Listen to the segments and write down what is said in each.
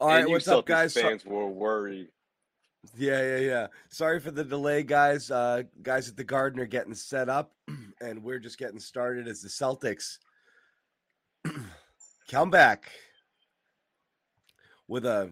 All right, what's up, guys? So- Fans were worried. Yeah, yeah, yeah. Sorry for the delay, guys. Uh, guys at the Garden are getting set up, and we're just getting started as the Celtics come back with a,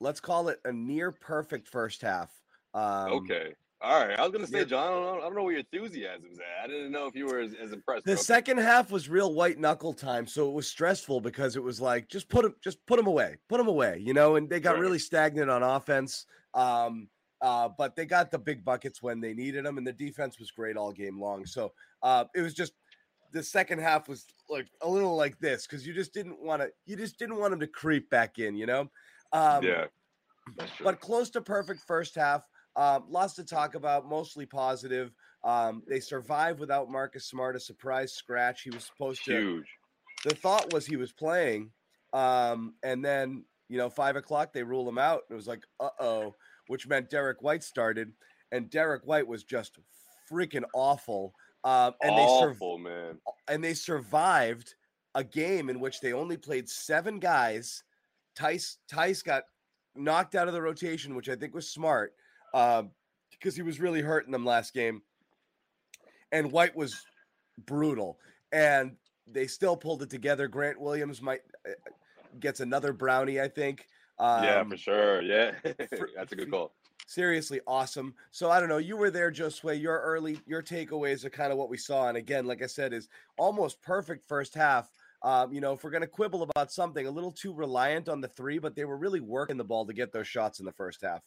let's call it a near perfect first half. Um, Okay. All right. I was gonna say. John. I don't know. I don't know where your enthusiasm is at. I didn't know if you were as, as impressed. The Okay. second half was real white knuckle time, so it was stressful because it was like just put them, just put them away, put them away, you know. And they got Right. really stagnant on offense, um, uh, but they got the big buckets when they needed them, and the defense was great all game long. So uh, it was just the second half was like a little like this because you just didn't want to, you just didn't want them to creep back in, you know. Um, yeah. But close to perfect first half. Um, lots to talk about, mostly positive. Um, they survived without Marcus Smart, a surprise scratch. He was supposed to. huge. The thought was he was playing, um, and then you know five o'clock they rule him out. It was like uh oh, which meant Derrick White started, and Derrick White was just freaking awful. Um, and they sur- Awful, man. and they survived a game in which they only played seven guys. Theis Theis got knocked out of the rotation, which I think was smart because he was really hurting them last game. And White was brutal, and they still pulled it together. Grant Williams might uh, gets another brownie, I think. Um, yeah, for sure. Yeah, that's a good call. seriously awesome. So I don't know. You were there, Josue. Your early your takeaways are kind of what we saw, and again, like I said, is almost perfect first half. Um, you know, if we're gonna quibble about something, a little too reliant on the three, but they were really working the ball to get those shots in the first half.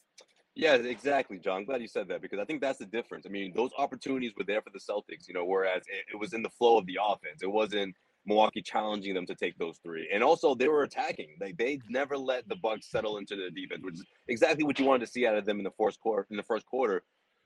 Yeah, exactly, John. Glad you said that because I think that's the difference. I mean, those opportunities were there for the Celtics, you know, whereas it, it was in the flow of the offense. It wasn't Milwaukee challenging them to take those three. And also they were attacking. They they never let the Bucks settle into the defense, which is exactly what you wanted to see out of them in the first quarter in the first quarter.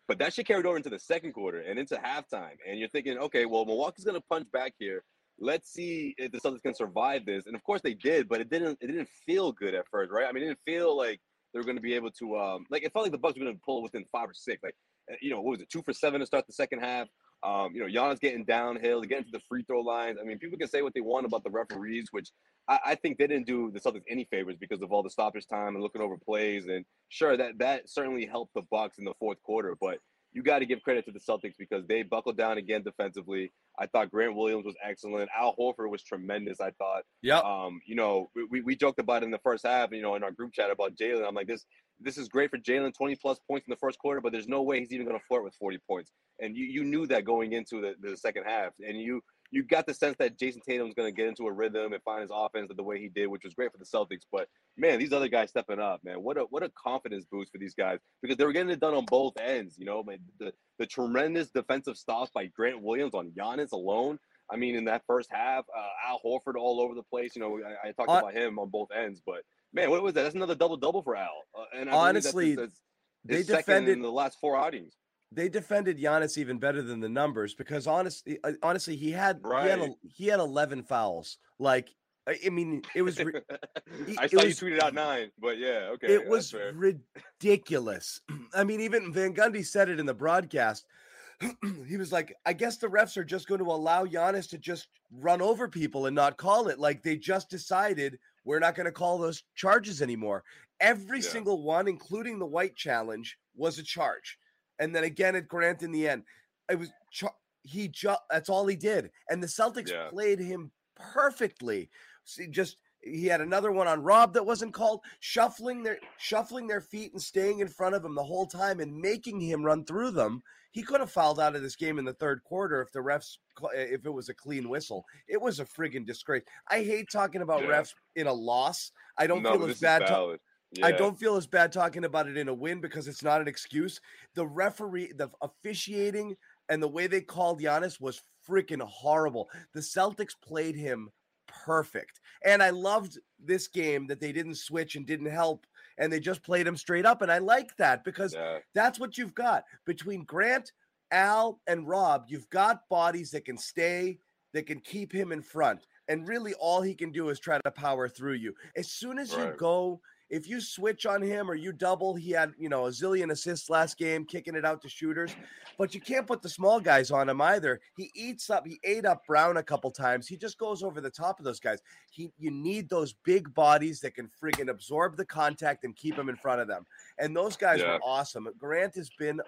But that shit carried over into the second quarter and into halftime. And you're thinking, okay, well, Milwaukee's gonna punch back here. Let's see if the Celtics can survive this. And of course they did, but it didn't it didn't feel good at first, right? I mean, it didn't feel like they were going to be able to um like it felt like the Bucks were going to pull within five or six. Like uh, you know, what was it, two for seven to start the second half? Um, you know, Giannis getting downhill, getting to the free throw lines. I mean, people can say what they want about the referees, which I, I think they didn't do the Celtics any favors because of all the stoppage time and looking over plays. And sure, that that certainly helped the Bucks in the fourth quarter, but you got to give credit to the Celtics because they buckled down again defensively. I thought Grant Williams was excellent. Al Horford was tremendous. I thought. Yeah. Um, you know, we- we, joked about it in the first half, you know, in our group chat about Jaylen. I'm like, this this is great for Jaylen, 20 plus points in the first quarter, but there's no way he's even going to flirt with 40 points. And you, you knew that going into the, the second half. And you you got the sense that Jayson Tatum's going to get into a rhythm and find his offense the way he did, which was great for the Celtics. But man, these other guys stepping up, man. What a what a confidence boost for these guys because they were getting it done on both ends. You know, man, the the tremendous defensive stops by Grant Williams on Giannis alone. I mean, in that first half, uh, Al Horford all over the place. You know, I, I talked Hon- about him on both ends, but man, what was that? That's another double double for Al. Uh, and I Honestly, that's, that's they defended- in the last four outings. They defended Giannis even better than the numbers because honestly, uh, honestly, he had he had a, he had eleven fouls. Like I mean, it was re- I saw was- you tweeted out nine, but yeah, okay, it was fair. ridiculous. I mean, even Van Gundy said it in the broadcast. he was like, I guess the refs are just going to allow Giannis to just run over people and not call it. Like they just decided we're not going to call those charges anymore. Every Yeah. single one, including the white challenge, was a charge. And then again at Grant in the end, it was he just that's all he did. And the Celtics Yeah. played him perfectly. See, just he had another one on Rob that wasn't called, shuffling their shuffling their feet and staying in front of him the whole time and making him run through them. He could have fouled out of this game in the third quarter if the refs if it was a clean whistle. It was a friggin' disgrace. I hate talking about Yeah. refs in a loss. I don't no, feel as bad. is valid. I don't feel as bad talking about it in a win because it's not an excuse. The referee, the officiating, and the way they called Giannis was freaking horrible. The Celtics played him perfect. And I loved this game that they didn't switch and didn't help and they just played him straight up. And I like that because Yeah. that's what you've got between Grant, Al, and Rob. You've got bodies that can stay, that can keep him in front. And really, all he can do is try to power through you. As soon as you go, if you switch on him or you double, he had you know a zillion assists last game, kicking it out to shooters. But you can't put the small guys on him either. He eats up. He ate up Brown a couple times. He just goes over the top of those guys. He you need those big bodies that can friggin' absorb the contact and keep him in front of them. And those guys Yeah. were awesome. Grant has been.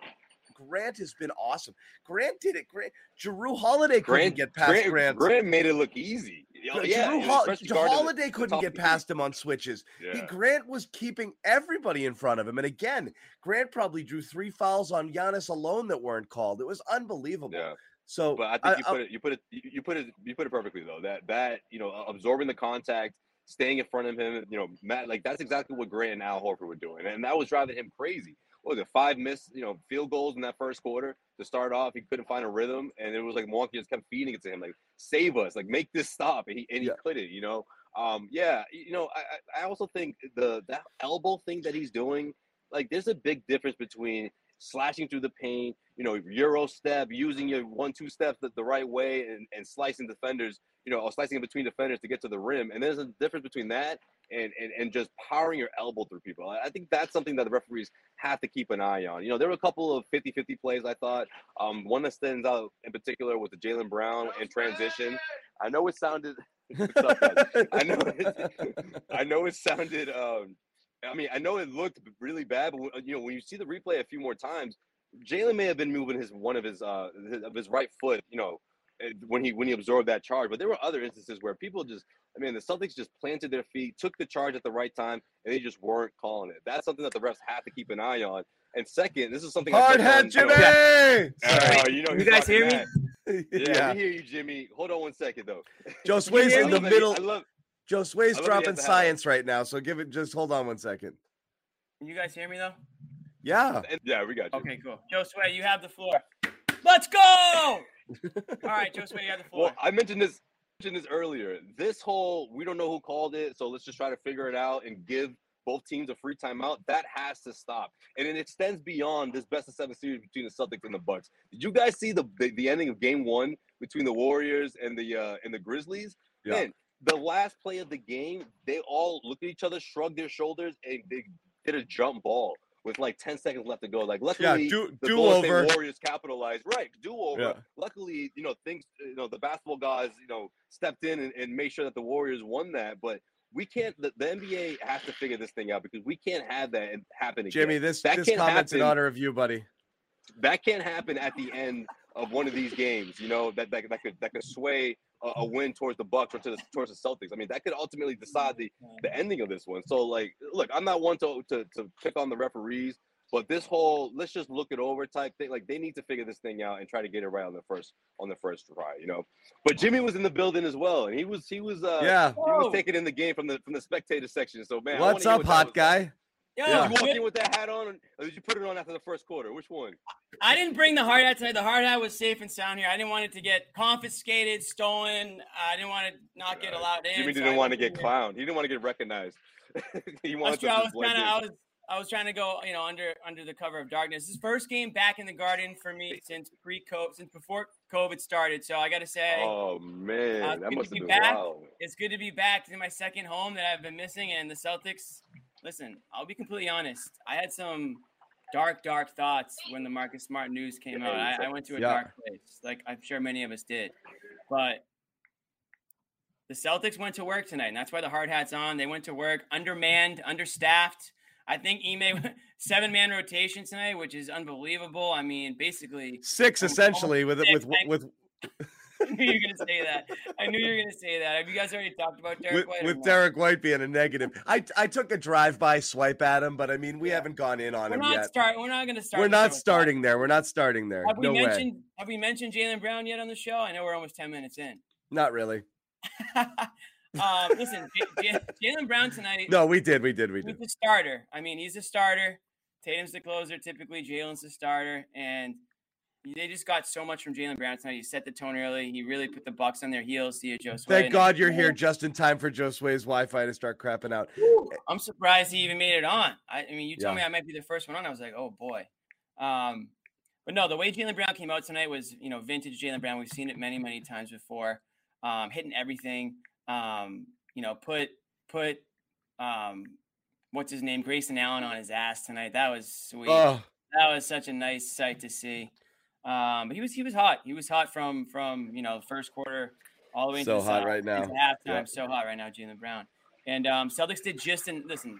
Grant has been awesome. Grant did it. Grant, Jrue Holiday couldn't Grant, get past Grant, Grant. Grant made it look easy. Oh, Jrue yeah, Hol- guarding the- Holiday couldn't get past him on switches. league. He Yeah. Grant was keeping everybody in front of him. And again, Grant probably drew three fouls on Giannis alone that weren't called. It was unbelievable. Yeah. So But I think I- you I- put it, you put it, you you put it, you put it perfectly though. That that you know, absorbing the contact, staying in front of him, you know, Matt, like that's exactly what Grant and Al Horford were doing, and that was driving him crazy. What was it? Five missed, you know, field goals in that first quarter to start off. He couldn't find a rhythm, and it was like Milwaukee just kept feeding it to him, like save us, like make this stop, and he and he Yeah. couldn't. You know, um, yeah, you know, I I also think the that elbow thing that he's doing, like, there's a big difference between slashing through the paint, you know, Euro step, using your one, two steps the, the right way and, and slicing defenders, you know, or slicing in between defenders to get to the rim. And there's a difference between that and and, and just powering your elbow through people. I, think that's something that the referees have to keep an eye on. You know, there were a couple of 50-50 plays I thought. Um, one that stands out in particular was the Jaylen Brown in transition. I know it sounded up. I know it, I know it sounded. Um, I mean, I know it looked really bad, but when- you know when you see the replay a few more times, Jaylen may have been moving his one of his uh his, of his right foot, you know, when he when he absorbed that charge. But there were other instances where people just, I mean, the Celtics just planted their feet, took the charge at the right time, and they just weren't calling it. That's something that the refs have to keep an eye on. And second, this is something I Hard touched head, on, Jimmy. You know, uh, you know, You guys rocking hear me? yeah. Yeah, we hear you, Jimmy. Hold on one second though. Joe Sway's in the love he- middle. I love, Joe Sway's I love dropping has the science right now. So give it. Just hold on one second. Can You guys hear me though? Yeah. and- yeah, we got you. Okay, cool. Joe Sway, you have the floor. Let's go! All right, Joe Sway, you have the floor. Well, I mentioned this mentioned this earlier. This whole we don't know who called it, so let's just try to figure it out and give both teams a free timeout. That has to stop, and it extends beyond this best of seven series between the Celtics and the Bucks. Did you guys see the the, the ending of Game One between the Warriors and the uh, and the Grizzlies? Yeah. Man, the last play of the game, they all looked at each other, shrugged their shoulders, and they did a jump ball with like 10 seconds left to go. Like luckily do the do over. Warriors capitalized. Right, do over. Yeah. Luckily, you know, things you know, the basketball guys, you know, stepped in and, and made sure that the Warriors won that. But we can't the, the NBA has to figure this thing out because we can't have that happen again. Jimmy, this That this comment's in honor of you, buddy. that can't happen at the end of one of these games, you know, that that, that could that could sway a, a win towards the Bucks or to the, towards the Celtics. I mean, that could ultimately decide the the ending of this one. So like, look, I'm not one to to, to pick on the referees, but this whole let's just look it over type thing, like they need to figure this thing out and try to get it right on the first on the first try, you know. But Jimmy was in the building as well, and he was he was uh yeah. he was taking in the game from the from the spectator section. So man, What's up, what hot guy? like. Yo, Yeah. Did you walk in with that hat on, or did you put it on after the first quarter? Which one? I didn't bring the hard hat tonight. The hard hat was safe and sound here. I didn't want it to get confiscated, stolen. I didn't want to not get Uh, allowed in. Jimmy didn't I want to get here. clowned. He didn't want to get recognized. he wanted to I was kind of. I was, I was trying to go, you know, under under the cover of darkness. This first game back in the Garden for me since pre-COVID, since before COVID started. So I got to say, Oh man, Uh, that good must be been back. wild. it's good to be back in my second home that I've been missing. And the Celtics, listen, I'll be completely honest. I had some dark, dark thoughts when the Marcus Smart news came out. I, I went to a Yeah. dark place, like I'm sure many of us did. But the Celtics went to work tonight, and that's why the hard hat's on. They went to work, undermanned, understaffed. I think Ime seven man rotation tonight, which is unbelievable. I mean, basically, Six essentially with six, with thank- with I knew you were gonna say that. I knew you were gonna say that. Have you guys already talked about Derrick with, White? with? Derrick White being a negative. I I took a drive by swipe at him, but I mean we Yeah. haven't gone in on We're him not yet. start. We're not gonna start. We're not starting there. We're not starting there. Have we No way. mentioned Have we mentioned Jaylen Brown yet on the show? I know we're almost ten minutes in. Not really. um, listen, J- J- Jaylen Brown tonight. No, we did. We did. We he's did. the starter. I mean, he's the starter. Tatum's the closer. Typically, Jaylen's the starter, and they just got so much from Jaylen Brown tonight. He set the tone early. He really put the Bucks on their heels. See you, Joe. Sway. Thank God you're here just in time for Joe Sway's Wi-Fi to start crapping out. I'm surprised he even made it on. I, I mean, you told Yeah. me I might be the first one on. I was like, oh boy. Um, but no, the way Jaylen Brown came out tonight was, you know, vintage Jaylen Brown. We've seen it many, many times before. Um, hitting everything. Um, you know, put put um, what's his name, Grayson Allen on his ass tonight. That was sweet. Oh, That was such a nice sight to see. Um, but he was he was hot. He was hot from from you know first quarter all the way So into hot right now. halftime. Yeah. So hot right now, Jaylen Brown. And um, Celtics did just in listen.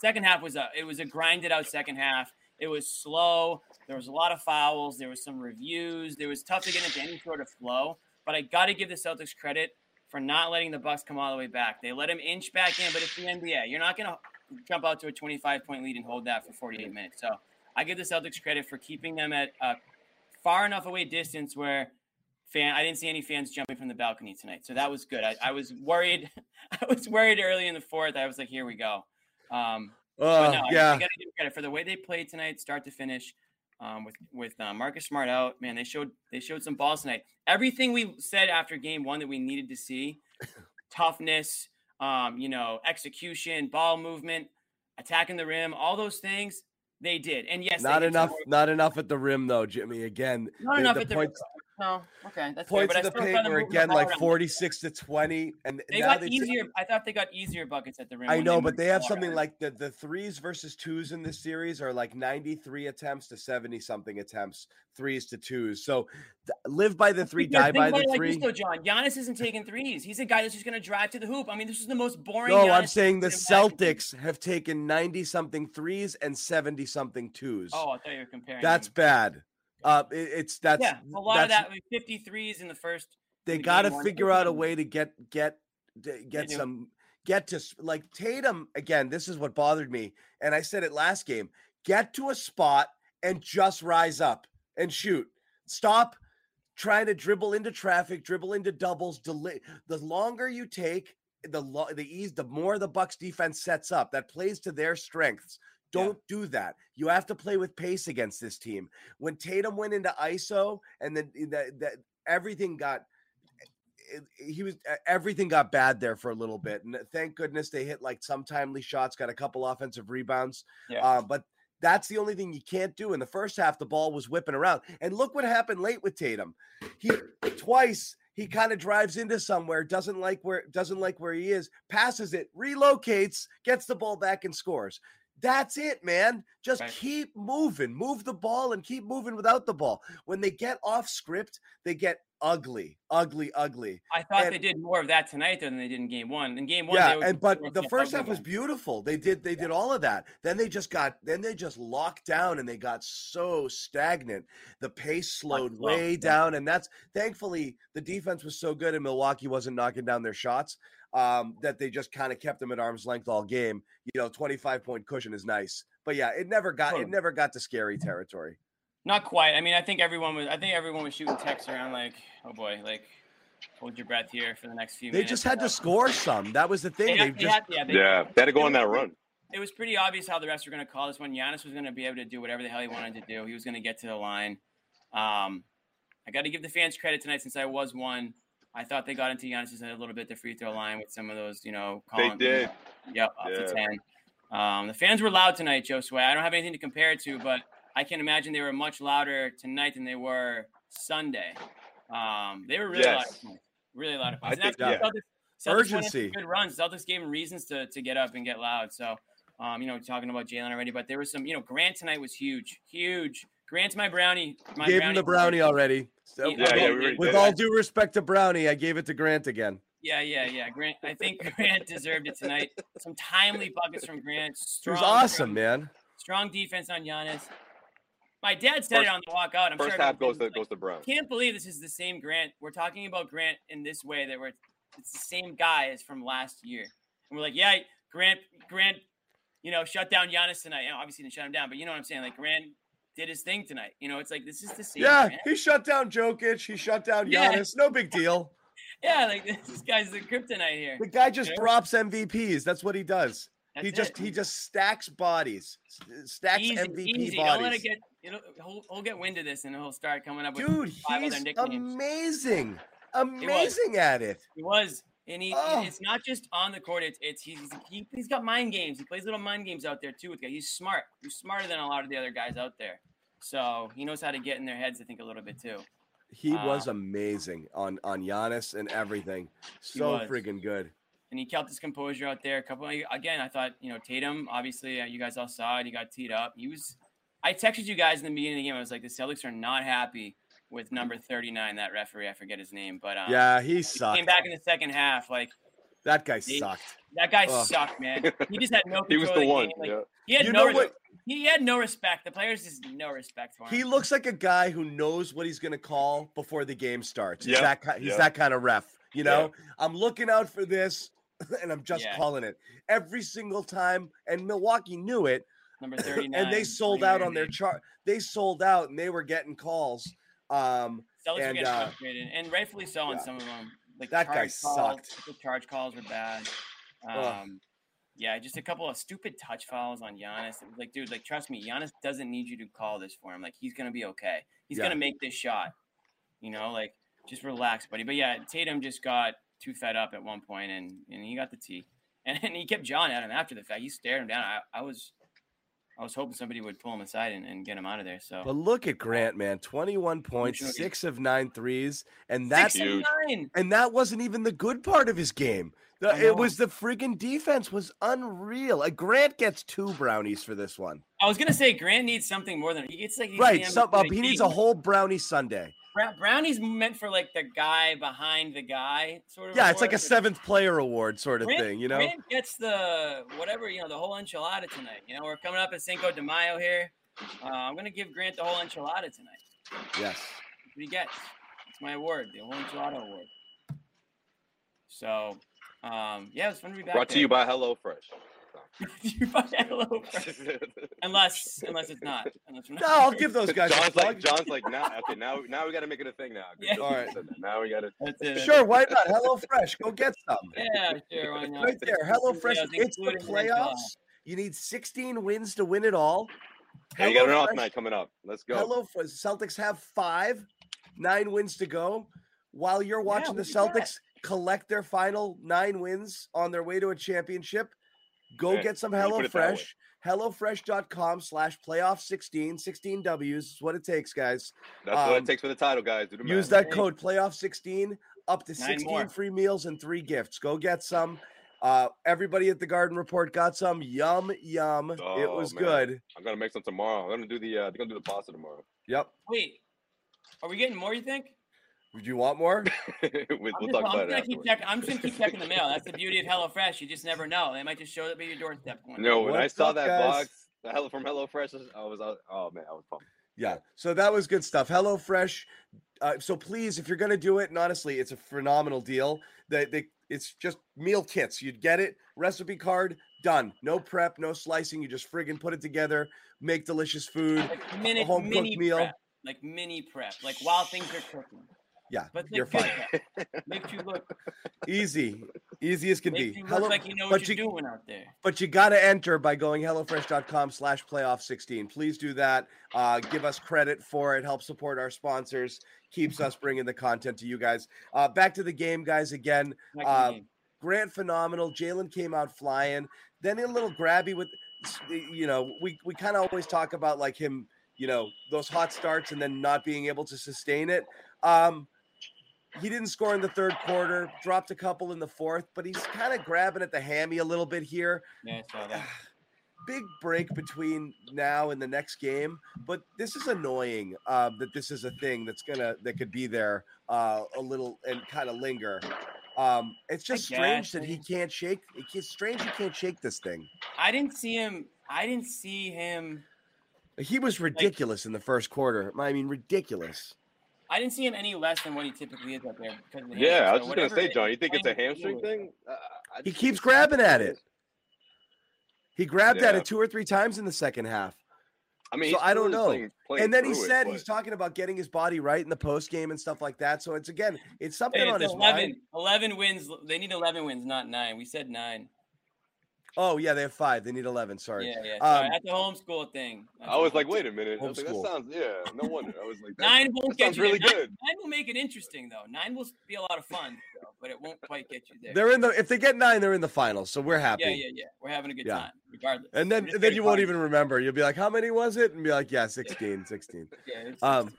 Second half was a it was a grinded out second half. It was slow. There was a lot of fouls. There was some reviews. There was tough to get into any sort of flow. But I got to give the Celtics credit for not letting the Bucks come all the way back. They let him inch back in, but it's the NBA. You're not going to jump out to a 25 point lead and hold that for 48 minutes. So I give the Celtics credit for keeping them at a far enough away distance where fan I didn't see any fans jumping from the balcony tonight. So that was good. I, I was worried. I was worried early in the fourth. I was like, here we go. Um, oh, no, I- I, yeah. got to give credit for the way they played tonight, start to finish. Um, with with uh, Marcus Smart out, man, they showed they showed some balls tonight. Everything we said after game one that we needed to see, toughness, um, you know, execution, ball movement, attacking the rim, all those things they did. And yes, Not enough. Not enough at the rim though, Jimmy. Again, Not the- enough the at the points, no. Okay, that's fair, points of the paint were again like forty-six to twenty, and They now got they easier. I thought they got easier buckets at the rim. I know, but they have something like the the threes versus twos in this series are like 93 attempts to 70 something attempts, threes to twos. So live by the three, die by the like three. this, though, John. Giannis isn't taking threes. He's a guy that's just going to drive to the hoop. I mean, this is the most boring. No, I'm saying the. Celtics have taken 90 something threes and 70 something twos. Oh, I thought you were comparing. that's them. bad. Uh, it- it's that's yeah. A lot of that. I mean, 53s in the first. They the got to one. figure out a way to get get to get some get to like Tatum again. This is what bothered me, and I said it last game. Get to a spot and just rise up and shoot. Stop trying to dribble into traffic, dribble into doubles. Delay. The longer you take, the lo- the ease, the more the Bucks defense sets up. That plays to their strengths. Yeah. Don't do that. You have to play with pace against this team. When Tatum went into ISO and then that that everything got he was everything got bad there for a little bit, and thank goodness they hit like some timely shots, got a couple offensive rebounds. Yeah. Uh, but that's the only thing you can't do. In the first half, the ball was whipping around, and look what happened late with Tatum. He twice he kind of drives into somewhere, doesn't like where doesn't like where he is, passes it, relocates, gets the ball back and scores. That's it, man. Just Right. keep moving, move the ball, and keep moving without the ball. When they get off script, they get ugly, ugly, ugly. I thought and- they did more of that tonight than they did in game one. In game one, yeah, they and but the first half was beautiful. They did they did all of that. Then they just got then they just locked down and they got so stagnant. The pace slowed slow, way yeah. down, and that's thankfully the defense was so good and Milwaukee wasn't knocking down their shots. Um, that they just kind of kept them at arm's length all game. You know, 25 point cushion is nice. But yeah, it never got it never got to scary territory. Not quite. I mean, I think everyone was. I think everyone was shooting texts around like, "Oh boy, like, hold your breath here for the next few They minutes." just had to score some. That was the thing. They had, they just had, yeah, they, Yeah, they had to go on that run. It was pretty obvious how the refs were going to call this one. Giannis was going to be able to do whatever the hell he wanted to do. He was going to get to the line. Um, I got to give the fans credit tonight since I was one. I thought they got into Giannis's head a little bit the free throw line with some of those, you know, They calling- did. Yep, up Yeah. to ten. Um, the fans were loud tonight, Joe Sway. I don't have anything to compare it to, but I can imagine they were much louder tonight than they were Sunday. Um, they were really loud, Yes. tonight. really loud. I And that's think- yeah. Celtics, Celtics Urgency. good runs. Celtics gave them reasons to, to get up and get loud. So, um, you know, talking about Jaylen already, but there was some, you know, Grant tonight was huge, huge. Grant's my brownie. My gave him the brownie already. So, Yeah, Yeah, yeah, we with- already with did. all due respect to Brownie, I gave it to Grant again. Yeah, yeah, yeah. Grant, I think Grant deserved it tonight. Some timely buckets from Grant. It was awesome, man. Strong defense on Giannis. My dad said it on the walk out. I'm First sure half everyone goes to did. goes to Brown. Can't believe this is the same Grant. We're talking about Grant in this way that we're it's the same guy as from last year. And we're like, yeah, Grant, Grant, you know, shut down Giannis tonight. You know, obviously didn't shut him down, but you know what I'm saying? Like Grant did his thing tonight. You know, it's like this is the same. Yeah, Grant. he shut down Jokic. He shut down Yeah. Giannis. No big deal. yeah, like this guy's the kryptonite here. The guy just Yeah. drops MVPs. That's what he does. he That's just he just stacks bodies, stacks easy, MVP easy. Don't let it get. You know, he'll, he'll get wind of this and he'll start coming up with Dude, five other he's nicknames. amazing, amazing at it. He was, and he, Oh. it's not just on the court. It's it's he's he, he's got mind games. He plays little mind games out there too. With guys. He's smart. He's smarter than a lot of the other guys out there. So he knows how to get in their heads. I think a little bit too. He Uh, was amazing on on Giannis and everything. So friggin' good. And and he kept his composure out there. A couple again, I thought you know Tatum. Obviously, uh, you guys all saw it. He got teed up. He was. I texted you guys in the beginning of the game. I was like, the Celtics are not happy with number 39. That referee, I forget his name, but um, Yeah, he he sucked. came back in the second half. Like That guy He- sucked. that guy Ugh. sucked, man. He just had no. He was control the of one. game. Like, yeah. He had You no. know what? He had no respect. The players just no respect for him. He looks like a guy who knows what he's going to call before the game starts. He's Yeah, that ki- he's yeah. that kind of ref. You know, I'm looking out for this, and I'm just Yeah. calling it every single time. And Milwaukee knew it, number 39. and they sold out on their chart. They sold out, and they were getting calls. Um, were and, getting uh, frustrated, and rightfully so on yeah. some of them. Like That guy calls, sucked. The charge calls were bad. Um, yeah, just a couple of stupid touch fouls on Giannis. It was Like, dude, like trust me, Giannis doesn't need you to call this for him. Like, he's gonna be okay. He's Yeah. gonna make this shot. You know, like just relax, buddy. But yeah, Tatum just got too fed up at one point, and and he got the T, and, and he kept John at him after the fact. He stared him down. I, I was. I was hoping somebody would pull him aside and, and get him out of there. So but look at Grant, man, 21 points, Huge. six of nine threes, and that's and nine. and that wasn't even the good part of his game. The- it was the friggin' defense was unreal. Like Grant gets two brownies for this one. I was gonna say Grant needs something more than it's like Right. Some, MVP. he needs a whole brownie Sunday. Brown- Brownie's meant for like the guy behind the guy sort of. Yeah, it's like a seventh player award sort of Grant, thing, you know? Grant gets the whatever you know the whole enchilada tonight. You know we're coming up at Cinco de Mayo here. Uh, I'm gonna give Grant the whole enchilada tonight. Yes. That's what he gets. It's my award, the whole enchilada award. So, um, yeah, it's fun to be back. Brought to you by HelloFresh. You buy Hello Fresh. unless unless it's not. Unless not No, I'll give those guys a John's like. John's like now. Okay, now now we got to make it a thing now. Yeah. Good All job, right. you said that. Now we got to. That's it. Sure, why not? Hello Fresh, go get some. Yeah, sure. Why not? Right there, Hello Fresh. it's It's the included in the enchilada. playoffs. You need 16 wins to win it all. Hey, you got an off night coming up. Let's go. Hello Fresh. Celtics have five, nine wins to go. While you're watching the look at that. Celtics collect their final nine wins on their way to a championship, go Yeah, get some when you put it. HelloFresh. HelloFresh.com slash playoff 16. 16 W's is what it takes, guys. That's what um, it takes for the title, guys. Do the Use math. that code playoff 16 up to Nine 16 more. free meals and three gifts. Go get some. Uh, everybody at the Garden Report got some. Yum, yum. it Oh, was man. good. I'm gonna make some tomorrow. I'm gonna do the. Uh, I'm gonna do the pasta tomorrow. Yep. Wait, are we getting more? You think? Do you want more? we, I'm we'll just, talk I'm about gonna keep checking. I'm just gonna keep checking the mail. That's the beauty of HelloFresh. You just never know. They might just show up at your doorstep. No, day. when I saw up, that guys? box, the hello from HelloFresh, I was, I oh man, I was pumped. Yeah. So that was good stuff. Hello Fresh. Uh, so please, if you're gonna do it, and honestly, it's a phenomenal deal. They, they it's just meal kits. You'd get it, recipe card, done. No prep, no slicing. You just friggin' put it together, make delicious food. Like mini, home cooked meal. prep, like mini prep, like while things are cooking. Yeah, But you're fine. Makes you look, Easy, easy as can be. you Hello, like you know but what you're you- doing out there. but you got to enter by going hellofresh.com slash playoff 16 please do that. Uh, give us credit for it. Help support our sponsors. Keeps us bringing the content to you guys. Uh, back to the game guys again. Uh, game. grant phenomenal. Jaylen came out flying. Then a little grabby with you know we, we kind of always talk about like him you know those hot starts and then not being able to sustain it. Um, he didn't score in the third quarter dropped a couple in the fourth but he's kind of grabbing at the hammy a little bit here Yeah, I saw that. big break between now and the next game but this is annoying um, that this is a thing that's gonna that could be there uh, a little and kind of linger um, it's just strange that he can't shake it's strange he can't shake this thing I didn't see him. I didn't see him. he was ridiculous in the first quarter i mean ridiculous I didn't see him any less than what he typically is up there. Because of the Yeah, I was So just gonna say, John. You think it's a hamstring thing? Uh, he keeps grabbing at it he grabbed at it two or three times in the second half I mean, So I don't know. playing- playing and then he through it, said but- he's talking about getting his body right in the post game and stuff like that so it's again it's something Hey, on it's his mind 11 wins. They need 11 wins, not nine. We said nine. Oh yeah they have five they need 11 sorry Yeah, yeah. Sorry, Um, that's a homeschool thing. That's I was like, wait a minute. I was like, that Homeschool. sounds, yeah, no wonder. I was like, that, Nine won't that get sounds you really there. good. Nine, nine will make it interesting, though. Nine will be a lot of fun, though, but it won't quite get you there. They're in the if they get nine, they're in the finals, so we're happy. yeah, yeah, yeah. We're having a good Yeah. time, regardless. And then We're then very you won't even remember. You'll be like, "How many was it?" And be like, "Yeah, 16, 16." Yeah, it's- Um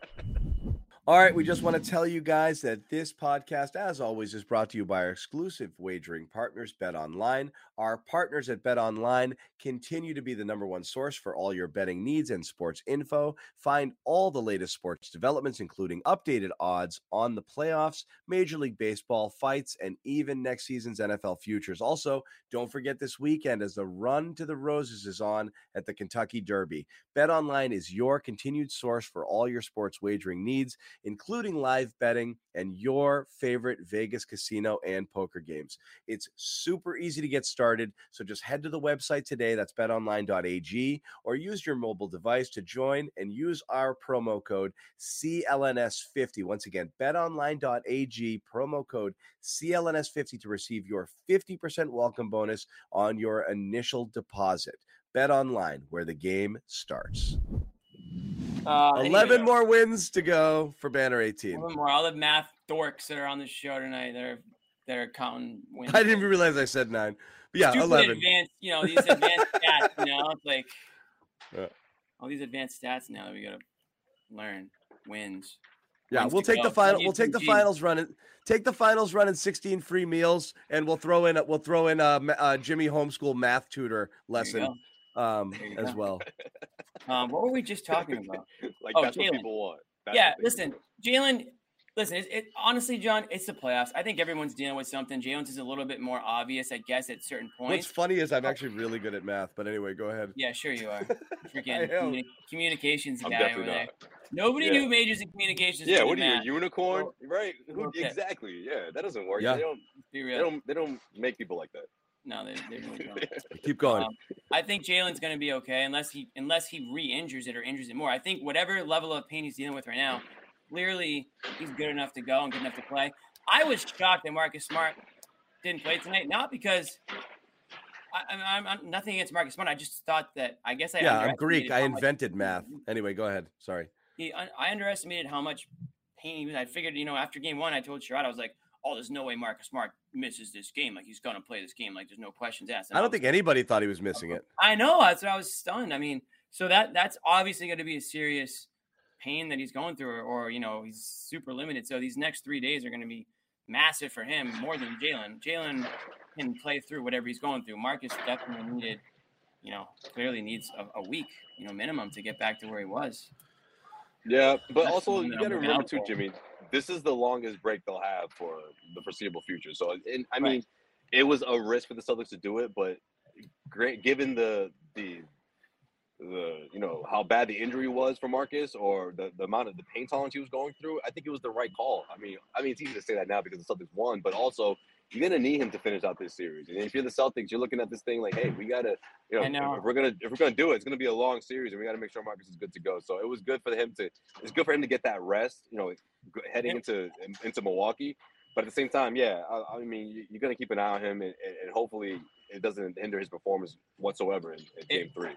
All right, we just want to tell you guys that this podcast, as always, is brought to you by our exclusive wagering partners, Bet Online. Our partners at Bet Online continue to be the number one source for all your betting needs and sports info. Find all the latest sports developments, including updated odds on the playoffs, Major League Baseball fights, and even next season's NFL futures. Also, don't forget this weekend as the run to the Roses is on at the Kentucky Derby. Bet Online is your continued source for all your sports wagering needs including live betting and your favorite Vegas casino and poker games. It's super easy to get started. So just head to the website today. That's betonline.ag or use your mobile device to join and use our promo code CLNS50. Once again, betonline.ag, promo code CLNS50 to receive your 50% welcome bonus on your initial deposit. Bet online, where the game starts. Uh, 11 anyway, more wins to go for Banner 18. more. All the math dorks that are on the show tonight, they're they're counting wins. I didn't even realize I said nine. But yeah, Stupid 11. Advanced, you know, these advanced stats. You know, it's like Yeah. all these advanced stats now that we gotta learn wins. Yeah, wins we'll to take the final. We'll take the finals run. and- Take the finals run in 16 free meals, and we'll throw in. a- We'll throw in a, a Jimmy homeschool math tutor lesson um, as well. Um, what were we just talking about? Like Oh, that's what Jaylen. people want. That's yeah, listen, Jaylen. Listen, it, it, honestly, John, it's the playoffs. I think everyone's dealing with something. Jaylen's is a little bit more obvious, I guess, at certain points. What's funny is I'm actually really good at math. But anyway, go ahead. Yeah, sure you are. I Freaking am. communi- communications I'm guy definitely over there. not. Nobody Yeah. knew majors in communications. Yeah, what the are you, a unicorn? Well, right? Who, okay. exactly. Yeah, that doesn't work. Yeah. They don't. Be They don't. They don't make people like that. No, they, they really don't. Keep going. Um, I think Jaylen's going to be okay unless he unless he re-injures it or injures it more. I think whatever level of pain he's dealing with right now, clearly he's good enough to go and good enough to play. I was shocked that Marcus Smart didn't play tonight, not because I, I'm, I'm, I'm nothing against Marcus Smart. I just thought that I guess I yeah, I'm Greek. I how much- invented math. Anyway, go ahead. Sorry. he, I, I underestimated how much pain he was. I figured, you know, after game one, I told Sherrod, I was like, oh, there's no way Marcus Smart misses this game. Like he's gonna play this game. Like there's no questions asked. And I don't think anybody thought he was missing it. I know. That's what I was stunned. I mean, so that that's obviously going to be a serious pain that he's going through, or, or you know, he's super limited. So these next three days are going to be massive for him, more than Jaylen. Jaylen can play through whatever he's going through. Marcus definitely needed, you know, clearly needs a, a week, you know, minimum to get back to where he was. Yeah, but That's also you got to remember out too, for. Jimmy. This is the longest break they'll have for the foreseeable future. So, and, I Right. mean, it was a risk for the Celtics to do it, but great given the the the you know how bad the injury was for Marcus or the, the amount of the pain tolerance he was going through, I think it was the right call. I mean, I mean it's easy to say that now because the Celtics won, but also you're gonna need him to finish out this series. And if you're the Celtics, you're looking at this thing like, hey, we gotta, you know, know. if we're gonna if we're gonna do it, it's gonna be a long series, and we gotta make sure Marcus is good to go. So it was good for him to, it's good for him to get that rest, you know, heading into into Milwaukee. But at the same time, yeah, I, I mean, you- you're gonna keep an eye on him, and, and hopefully it doesn't hinder his performance whatsoever in, in Game Three.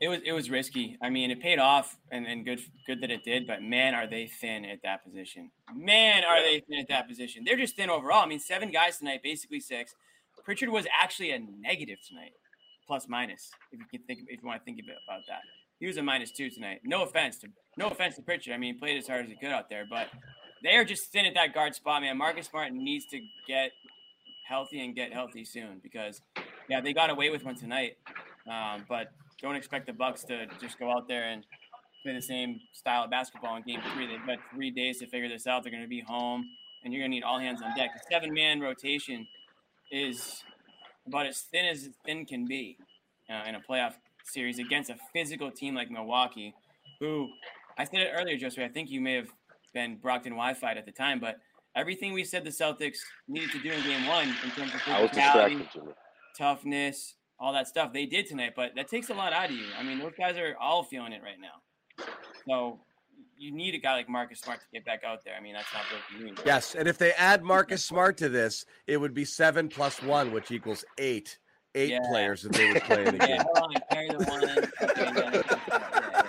It was it was risky. I mean, it paid off, and, and good good that it did. But man, are they thin at that position? Man, are they thin at that position? They're just thin overall. I mean, seven guys tonight, basically six. Pritchard was actually a negative tonight, plus minus. If you can think, if you want to think about that, he was a minus two tonight. No offense to no offense to Pritchard. I mean, he played as hard as he could out there, but they are just thin at that guard spot, man. Marcus Smart needs to get healthy and get healthy soon because yeah, they got away with one tonight, um, but don't expect the Bucks to just go out there and play the same style of basketball in Game Three. They've got three days to figure this out. They're going to be home, and you're going to need all hands on deck. The seven-man rotation is about as thin as thin can be uh, in a playoff series against a physical team like Milwaukee, who I said it earlier, Joseph. I think you may have been Brockton Wi-Fi at the time, but everything we said the Celtics needed to do in Game One in terms of physicality, toughness, all that stuff they did tonight, but that takes a lot out of you. I mean, those guys are all feeling it right now. So you need a guy like Marcus Smart to get back out there. I mean, that's not breaking news. Yes, and if they add Marcus Smart to this, it would be seven plus one, which equals eight. Eight Yeah. players that they would play in the game, on, carry the one. Okay, yeah, yeah,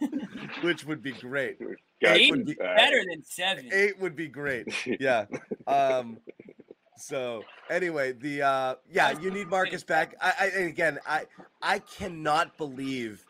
yeah. which would be great. Guys, Eight would be- Better than seven. Eight would be great. Yeah. Um. So anyway, the uh, yeah, you need Marcus back. I, I and again, I I cannot believe,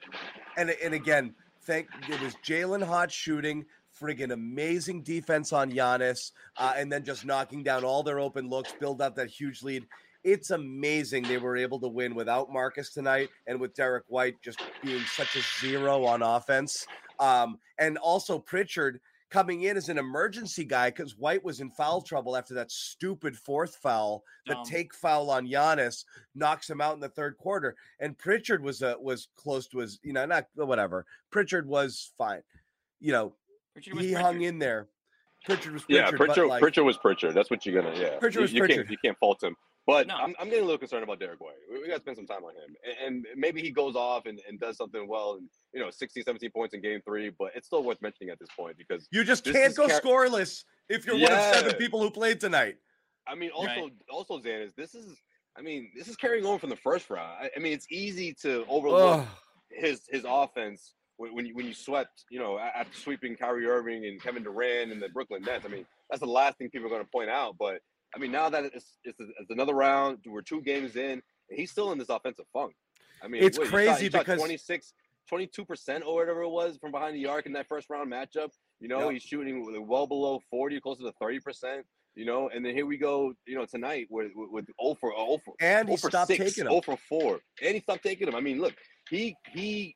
and and again, thank it was Jaylen Hot shooting. friggin' amazing defense on Giannis, uh, and then just knocking down all their open looks, build up that huge lead. It's amazing they were able to win without Marcus tonight and with Derrick White just being such a zero on offense. Um, and also Pritchard coming in as an emergency guy because White was in foul trouble after that stupid fourth foul, the Dumb. take foul on Giannis knocks him out in the third quarter. And Pritchard was uh, was close to his, you know, not whatever. Pritchard was fine. You know, Pritchard was he hung in there. Pritchard was Yeah, Pritchard, but, Pritchard, like, Pritchard was Pritchard. That's what you're gonna. Yeah, Pritchard you, was you Pritchard. can't you can't fault him. But No. I'm, I'm getting a little concerned about Derrick White. We, we got to spend some time on him, and, and maybe he goes off and, and does something well, and you know, 16, 17 points in Game Three. But it's still worth mentioning at this point because you just can't go car- scoreless if you're one of seven people who played tonight. I mean, also Right. also Xanis, this is I mean, this is carrying on from the first round. I, I mean, it's easy to overlook Ugh. his his offense when, when you when you swept, you know, a- after sweeping Kyrie Irving and Kevin Durant and the Brooklyn Nets. I mean, that's the last thing people are going to point out. But I mean, now that it's it's, it's another round, we're two games in, and he's still in this offensive funk. I mean, It's what, he crazy shot, he shot because- 26, 22 percent or whatever it was from behind the arc in that first round matchup. You know, Yeah. he's shooting well below forty, closer to thirty percent. You know, and then here we go. You know, tonight with with, with 0 for 0 for And he oh for stopped 6, taking them. 0 for 4. And he stopped taking them. I mean, look, he he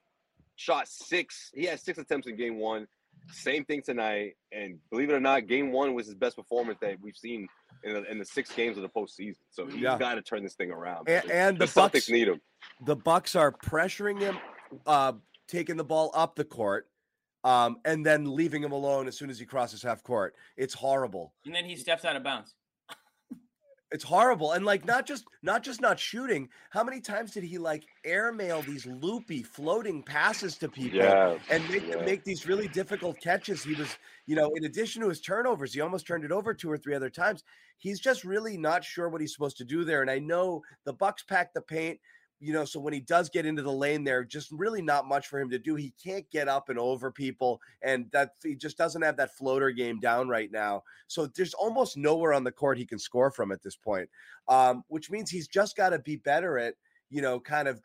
shot six. He had six attempts in game one. Same thing tonight. And believe it or not, game one was his best performance that we've seen in the, in the six games of the postseason. So he's Yeah. got to turn this thing around. And, and the the Celtics Bucks, need him. the Bucks are pressuring him, uh, taking the ball up the court, um, and then leaving him alone as soon as he crosses half court. It's horrible. And then he steps out of bounds. It's horrible. And like not just not just not shooting. How many times did he like airmail these loopy floating passes to people? Yeah. and make them Yeah. make these really difficult catches. He was, you know, in addition to his turnovers, he almost turned it over two or three other times. He's just really not sure what he's supposed to do there. And I know the Bucks pack the paint, you know, so when he does get into the lane there, just really not much for him to do. He can't get up and over people, and that he just doesn't have that floater game down right now. So there's almost nowhere on the court he can score from at this point. Um, which means he's just got to be better at, you know, kind of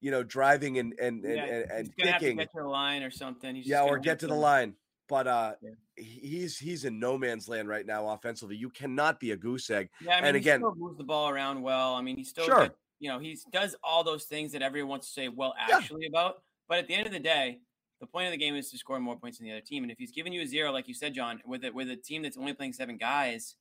you know, driving and and and, Yeah, and, and he's gonna have to kicking. get to the line or something. He's Yeah, or get to the line. But uh Yeah. he's he's in no man's land right now offensively. You cannot be a goose egg. Yeah, I mean, And he again- still moves the ball around well. I mean, he still, Sure. You know, he does all those things that everyone wants to say well Yeah. actually about. But at the end of the day, the point of the game is to score more points than the other team. And if he's giving you a zero, like you said, John, with it with a team that's only playing seven guys,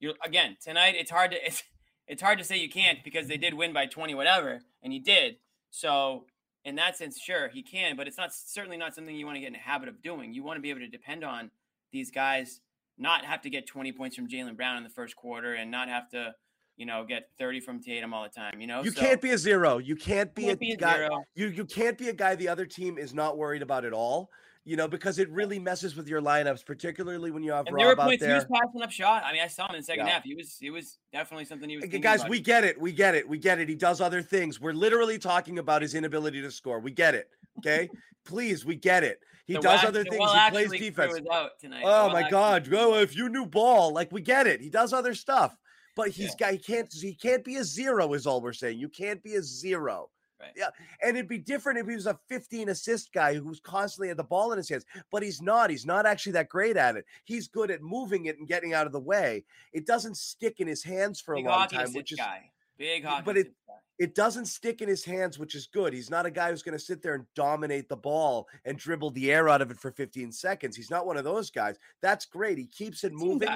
you're again tonight. It's hard to it's it's hard to say you can't because they did win by twenty whatever, and he did. So in that sense, sure he can, but it's not certainly not something you want to get in a habit of doing. You want to be able to depend on these guys not have to get 20 points from Jaylen Brown in the first quarter and not have to, you know, get 30 from Tatum all the time. You know, You So, can't be a zero. You can't be can't a be a guy. zero. You you can't be a guy the other team is not worried about at all. You know, because it really messes with your lineups, particularly when you have And there were Rob out points he was passing up shot. I mean, I saw him in the second Yeah. half. He was he was definitely something he was. Guys, about. we get it. We get it. We get it. He does other things. We're literally talking about his inability to score. We get it. Okay, please, we get it. He does other things. Well He plays defense. out tonight. Oh Well my Actually God! Well, if you knew ball, like we get it. He does other stuff, but he's got he can't he can't be a zero. Is all we're saying. You can't be a zero. Right. Yeah, and it'd be different if he was a 15 assist guy who's constantly had the ball in his hands, but he's not. He's not actually that great at it. He's good at moving it and getting out of the way. It doesn't stick in his hands for Big a long time, which is guy. Big hockey. but it- it doesn't stick in his hands, which is good. He's not a guy who's going to sit there and dominate the ball and dribble the air out of it for 15 seconds. He's not one of those guys. That's great. He keeps it moving.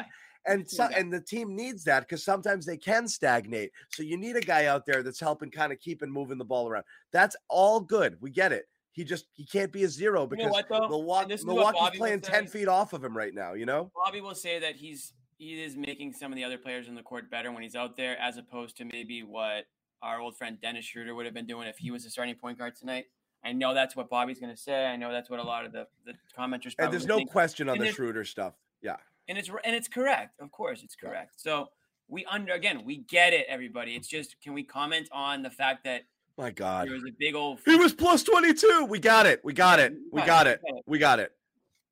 And so, and the team needs that because sometimes they can stagnate. So you need a guy out there that's helping kind of keeping moving the ball around. That's all good. We get it. He just he can't be a zero You know because what? Milwaukee, Milwaukee's playing 10 feet off of him right now, you know? Bobby will say that he's he is making some of the other players in the court better when he's out there, as opposed to maybe what our old friend Dennis Schroeder would have been doing if he was the starting point guard tonight. I know that's what Bobby's going to say. I know that's what a lot of the, the commenters. And there's no think. question on And the Schroeder stuff. Yeah. And it's and it's correct. Of course, it's correct. So we under again, we get it, everybody. It's just can we comment on the fact that My God. there was a big old He was plus 22. We got it. We got it. we got it, it. we got it.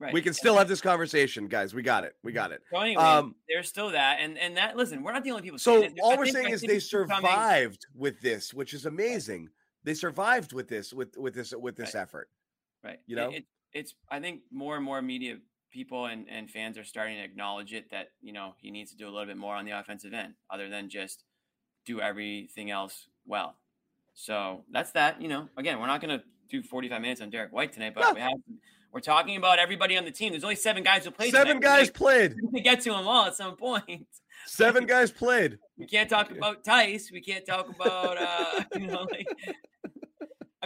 We right. We can still have this conversation, guys. We got it. We got it. So anyway, Um, there's still that, and and that. Listen, we're not the only people. So it. all I we're think- saying I is they survived with this, which is amazing. They survived with this, with with this, with this Right. effort. Right. You It- know? it, it's I think more and more media people and, and fans are starting to acknowledge it that you know he needs to do a little bit more on the offensive end other than just do everything else well. So that's that. You know, again, we're not going to do 45 minutes on Derrick White tonight, but No. we have, we're talking about everybody on the team. There's only seven guys who played. Seven tonight. guys played. We can get to them all at some point. Seven guys played. We can't talk about Theis. We can't talk about uh, you know like.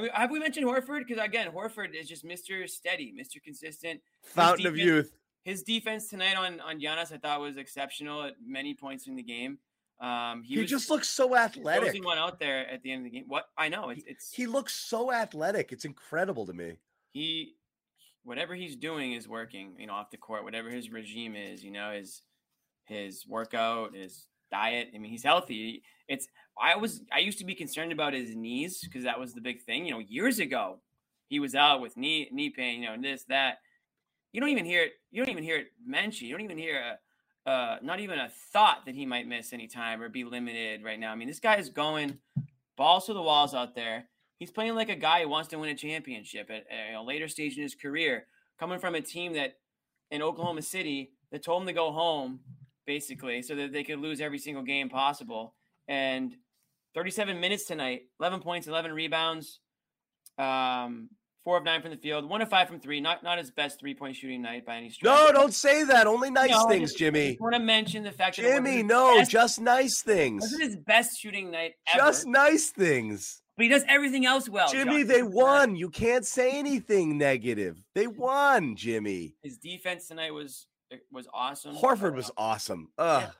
Mean, have we mentioned Horford? Because again, Horford is just Mr. Steady, Mr. Consistent. Fountain of youth. His defense tonight on on Giannis, I thought was exceptional at many points in the game. Um, he, He, was just looks so athletic. one out there at the end of the game. What I know, it's it's He looks so athletic. It's incredible to me. he whatever he's doing is working you know off the court whatever his regime is you know his his workout his diet i mean he's healthy. It's i was i used to be concerned about his knees because that was the big thing you know years ago he was out with knee knee pain you know this that. You don't even hear it you don't even hear it mentioned you don't even hear a not even a thought that he might miss any time or be limited right now. I mean this guy is going balls to the walls out there. He's playing like a guy who wants to win a championship at, at a later stage in his career, coming from a team that in Oklahoma City that told him to go home, basically, so that they could lose every single game possible. And 37 minutes tonight, 11 points, 11 rebounds, um, four of nine from the field, one of five from three. Not not his best three point shooting night by any stretch. No, don't say that. Only nice No, I things, just- I Jimmy. just want to mention the fact that Jimmy, no, best- just nice things. wasn't his best shooting night ever. Just nice things. but he does everything else well. Jimmy, John. they won. You can't say anything negative. They won, Jimmy. His defense tonight was was awesome. Horford was awesome. Ugh.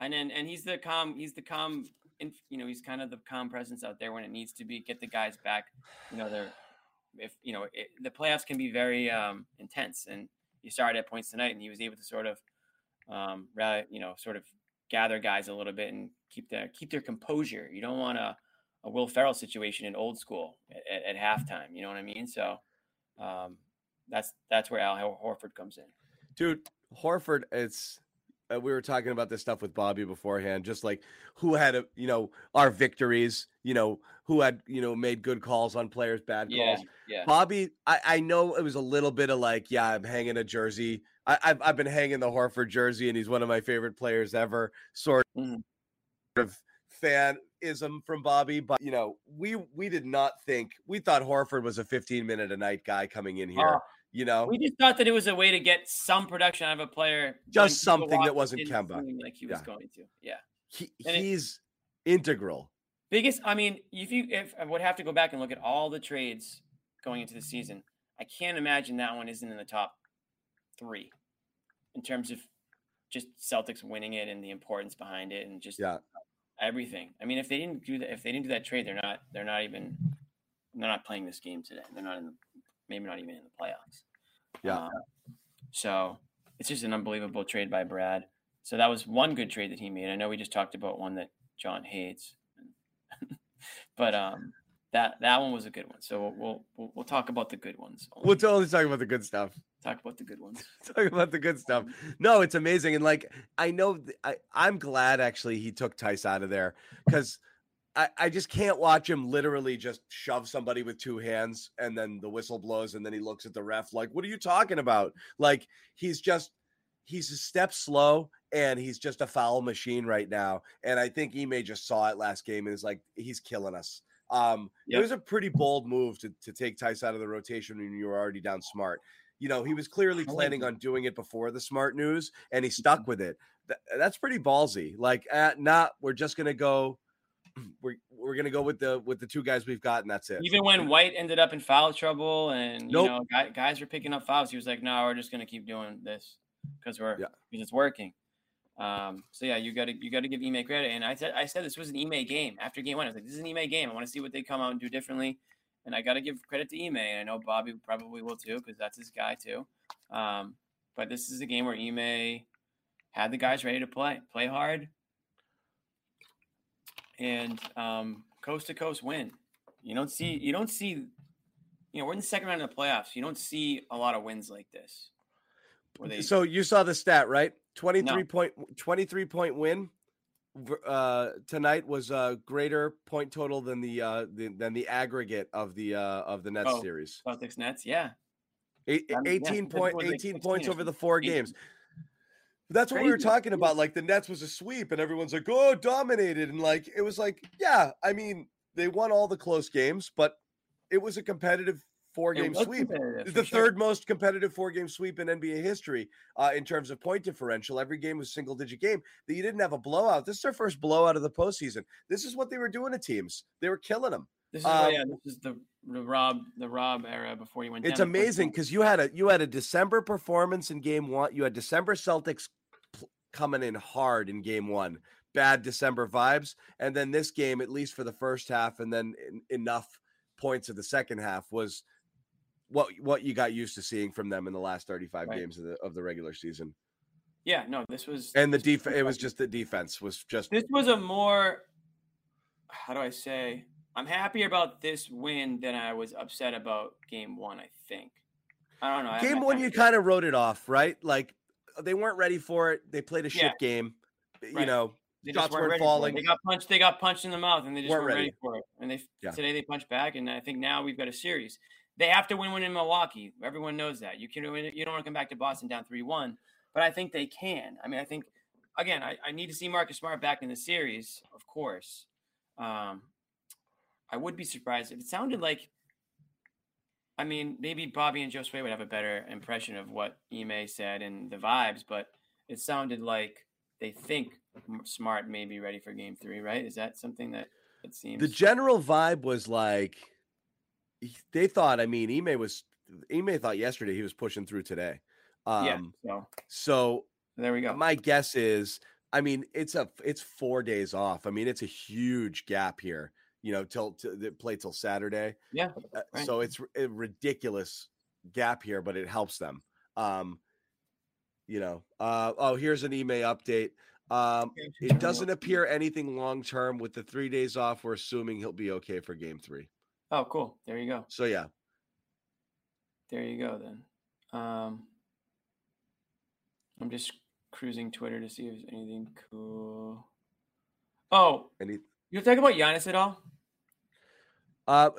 and then and he's the calm. He's the calm. In, you know, he's kind of the calm presence out there when it needs to be. Get the guys back. You know, they're if you know it, the playoffs can be very um, intense, and he started at points tonight, and he was able to sort of, um, rally, you know, sort of gather guys a little bit and keep their keep their composure. You don't want a, a Will Ferrell situation in old school at, at, at halftime. You know what I mean? So um, that's that's where Al Horford comes in. Dude, Horford, it's uh, we were talking about this stuff with Bobby beforehand, just like who had a, you know, our victories, you know, who had, you know, made good calls on players, bad Yeah, calls. yeah. Bobby, I, I know it was a little bit of like, yeah, I'm hanging a jersey. I, I've I've been hanging the Horford jersey, and he's one of my favorite players ever. Sort Mhm. of fanism from Bobby, but you know, we we did not think we thought Horford was a 15 minute a night guy coming in here. Oh, you know, We just thought that it was a way to get some production out of a player. Just something that wasn't Kemba. Like he was Yeah. going to. Yeah. he, and it- he's integral. Biggest. I mean, if you if I would have to go back and look at all the trades going into the season, I can't imagine that one isn't in the top three in terms of just Celtics winning it and the importance behind it and just Yeah. everything. I mean, if they didn't do that, if they didn't do that trade, they're not they're not even they're not playing this game today. They're not in the maybe not even in the playoffs. Yeah. Um, so it's just an unbelievable trade by Brad. So that was one good trade that he made. I know we just talked about one that John hates, but um, that that one was a good one. So we'll we'll, we'll, we'll talk about the good ones. We'll only. totally talk about the good stuff. talk about the good ones. Talk about the good stuff. No, it's amazing, and like I know, th- I I'm glad actually he took Theis out of there because I I just can't watch him literally just shove somebody with two hands and then the whistle blows and then he looks at the ref like, what are you talking about? Like he's just he's a step slow and he's just a foul machine right now. And I think Ime just saw it last game and is like, he's killing us. Um, it was a pretty bold move to, to take Theis out of the rotation when you were already down smart. You know, he was clearly planning on doing it before the smart news and he stuck with it. Th- that's pretty ballsy. Like, uh, not we're just gonna go. We're we're gonna go with the with the two guys we've got, and that's it. Even when White ended up in foul trouble and Nope. you know guy, guys were picking up fouls, he was like, "No, we're just gonna keep doing this because we're Yeah. because it's working." Um, so yeah, you got to you got to give Ime credit. And I said I said this was an Ime game after game one. I was like, "This is an Ime game. I want to see what they come out and do differently." And I got to give credit to Ime. And I know Bobby probably will too because that's his guy too. Um, but this is a game where Ime had the guys ready to play, play hard, and um, coast to coast win. You don't see you don't see you know we're in the second round of the playoffs. You don't see a lot of wins like this. They So you saw the stat, right? 23 point 23 point win uh tonight was a greater point total than the uh the, than the aggregate of the uh of the Nets Oh. series. Celtics Nets, yeah, Eight, yeah, 18 it point, was like 18 16 points over the four 18. games. That's what we were talking about. Like the Nets was a sweep, and everyone's like, "Oh, dominated," and like it was like, yeah. I mean, they won all the close games, but it was a competitive four game sweep. the sure. third most competitive four game sweep in NBA history uh, in terms of point differential. Every game was single digit game. That you didn't have a blowout. This is their first blowout of the postseason. This is what they were doing to teams. They were killing them. This is Um, what, yeah, this is the the Rob the Rob era before he went. It's down amazing because you had a you had a December performance in game one. You had December Celtics pl- coming in hard in game one. Bad December vibes, and then this game, at least for the first half, and then en- enough points of the second half was what what you got used to seeing from them in the last thirty five Right. games of the of the regular season. Yeah, no, this was And the this was def it was just the defense was just this was a more how do I say? I'm happier about this win than I was upset about game one. I think. I don't know. I game one. You kind of wrote it off, right? Like they weren't ready for it. They played a shit Yeah. game. You know, they shots weren't weren't ready for it. falling. They got punched. They got punched in the mouth, and they just Weren't weren't, ready. ready. for it. And they Yeah. today they punched back, and I think now we've got a series. They have to win one in Milwaukee. Everyone knows that. You can you don't want to come back to Boston down three one, but I think they can. I mean, I think again, I, I need to see Marcus Smart back in the series, of course. Um, I would be surprised if it sounded like. I mean, maybe Bobby and Josue would have a better impression of what Ime said and the vibes, but it sounded like they think Smart may be ready for Game Three, right? Is that something that it seems? the general vibe was like they thought. I mean, Ime was Ime thought yesterday he was pushing through today. Um, yeah. So So there we go. my guess is, I mean, it's a it's four days off. I mean, it's a huge gap here. You know, till, play till Saturday. yeah. Uh, Right. So it's a ridiculous gap here, but it helps them. Um, you know, uh, oh, here's an email update. Um, it doesn't appear anything long term with the three days off. We're assuming he'll be okay for game three. Oh, cool. There you go. So yeah, There you go. Then. Um, I'm just cruising Twitter to see if there's anything cool. Oh, he, you talk about Giannis at all? Uh,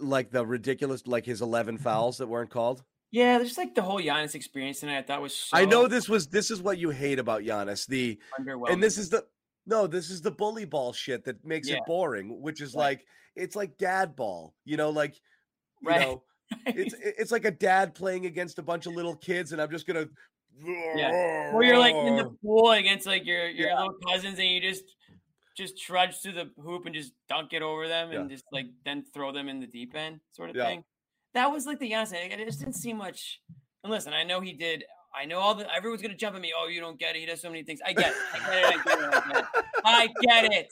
like the ridiculous, like his eleven fouls that weren't called. Yeah, just like the whole Giannis experience tonight. I thought was so I know this was this is what you hate about Giannis. The and this is the no, this is the bully ball shit that makes Yeah. it boring, which is Right. like it's like dad ball, you know, like you Right. know, it's it's like a dad playing against a bunch of little kids, and I'm just gonna Or you're like in the pool against like your your Yeah. little cousins, and you just just trudge through the hoop and just dunk it over them, and just like then throw them in the deep end, sort of Yeah. thing. That was like the Giannis. thing. It just didn't seem much. And listen, I know he did. I know all the everyone's gonna jump at me. Oh, you don't get it. He does so many things. I get it. I get it. I get it. I get it. I get it.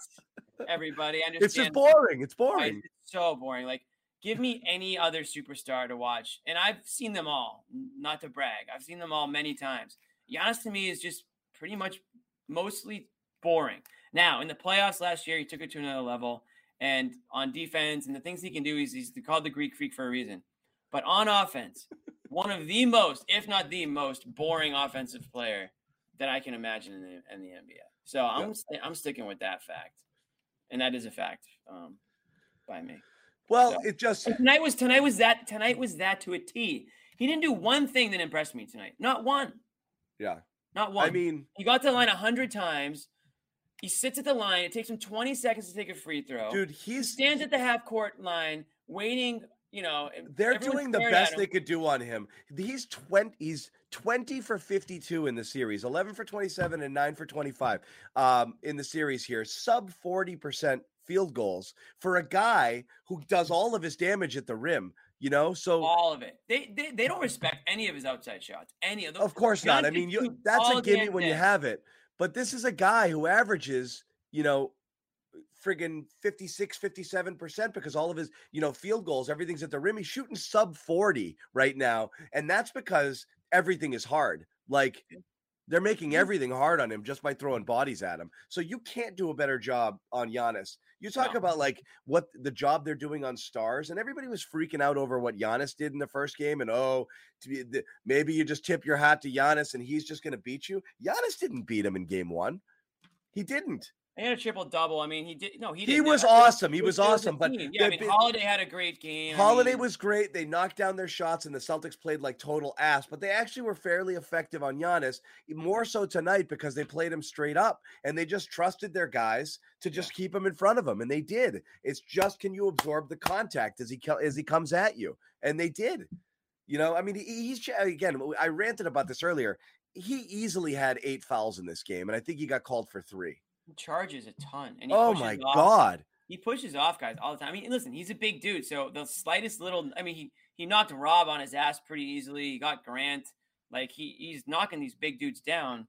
Everybody, I understand. it's just boring. It's boring. It's so boring. Like, give me any other superstar to watch, and I've seen them all. Not to brag, I've seen them all many times. Giannis to me is just pretty much mostly boring. Now, in the playoffs last year, he took it to another level, and on defense and the things he can do, he's, he's called the Greek Freak for a reason. But on offense, one of the most, if not the most, boring offensive player that I can imagine in the, in the NBA. So I'm sti- I'm sticking with that fact, and that is a fact um, by me. Well, So- it just And tonight was tonight was that tonight was that to a T. He didn't do one thing that impressed me tonight. Not one. yeah. Not one. I mean, he got to the line a hundred times. He sits at the line. It takes him 20 seconds to take a free throw. dude, he stands at the half court line waiting. You know, they're doing the best they could do on him. He's 20 he's 20 for 52 in the series, 11 for 27 and 9 for 25 um in the series here. Sub 40% field goals for a guy who does all of his damage at the rim, you know? So all of it. They, they they don't respect any of his outside shots. Any of them. Of course not. I mean, you that's a gimme when you have it. But this is a guy who averages, you know, friggin' 56, 57% because all of his, you know, field goals, everything's at the rim. He's shooting sub 40 right now. And that's because everything is hard. Like they're making mm. everything hard on him just by throwing bodies at him. So you can't do a better job on Giannis. You talk No. about like what the job they're doing on stars, and everybody was freaking out over what Giannis did in the first game. And oh, to be, the, maybe you just tip your hat to Giannis and he's just going to beat you. Giannis didn't beat him in game one. He didn't. He had a triple double. I mean, he did. No, he He didn't. was I awesome. He it was awesome, but yeah, I mean, Holiday had a great game. I Holiday mean, was great. They knocked down their shots, and the Celtics played like total ass. But they actually were fairly effective on Giannis, more so tonight because they played him straight up, and they just trusted their guys to just keep him in front of him, and they did. It's just can you absorb the contact as he as he comes at you, and they did. You know, I mean, he, he's again. I ranted about this earlier. He easily had eight fouls in this game, and I think he got called for three. Charges a ton. And he Oh my off- god! He pushes off guys all the time. I mean, listen, he's a big dude, so the slightest little. I mean, he he knocked Rob on his ass pretty easily. He got Grant. Like he he's knocking these big dudes down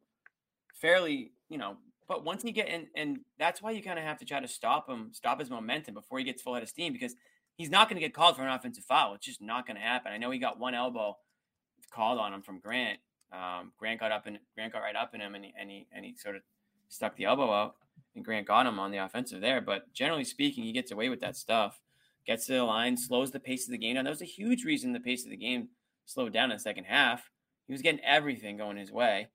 fairly, you know. But once he get and and that's why you kind of have to try to stop him, stop his momentum before he gets full head of steam because he's not going to get called for an offensive foul. It's just not going to happen. I know he got one elbow called on him from Grant. Um, Grant got up and Grant got right up in him, and he, and he and he sort of stuck the elbow out, and Grant got him on the offensive there. But generally speaking, he gets away with that stuff. Gets to the line, slows the pace of the game down. That was a huge reason the pace of the game slowed down in the second half. He was getting everything going his way,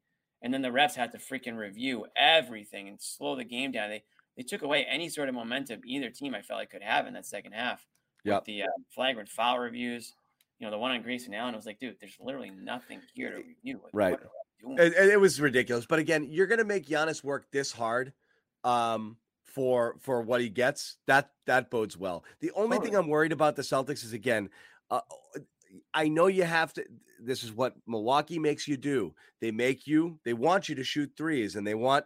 and then the refs had to freaking review everything and slow the game down. They they took away any sort of momentum either team I felt like could have in that second half. With the uh, flagrant foul reviews, you know, the one on Grayson Allen, I was like, dude, there's literally nothing here to review. Right. what are we doing? It, it- was ridiculous. But again, you're going to make Giannis work this hard um, for for what he gets. That that bodes well. The only thing I'm worried about the Celtics is again, uh, I know you have to. This is what Milwaukee makes you do. They make you. They want you to shoot threes, and they want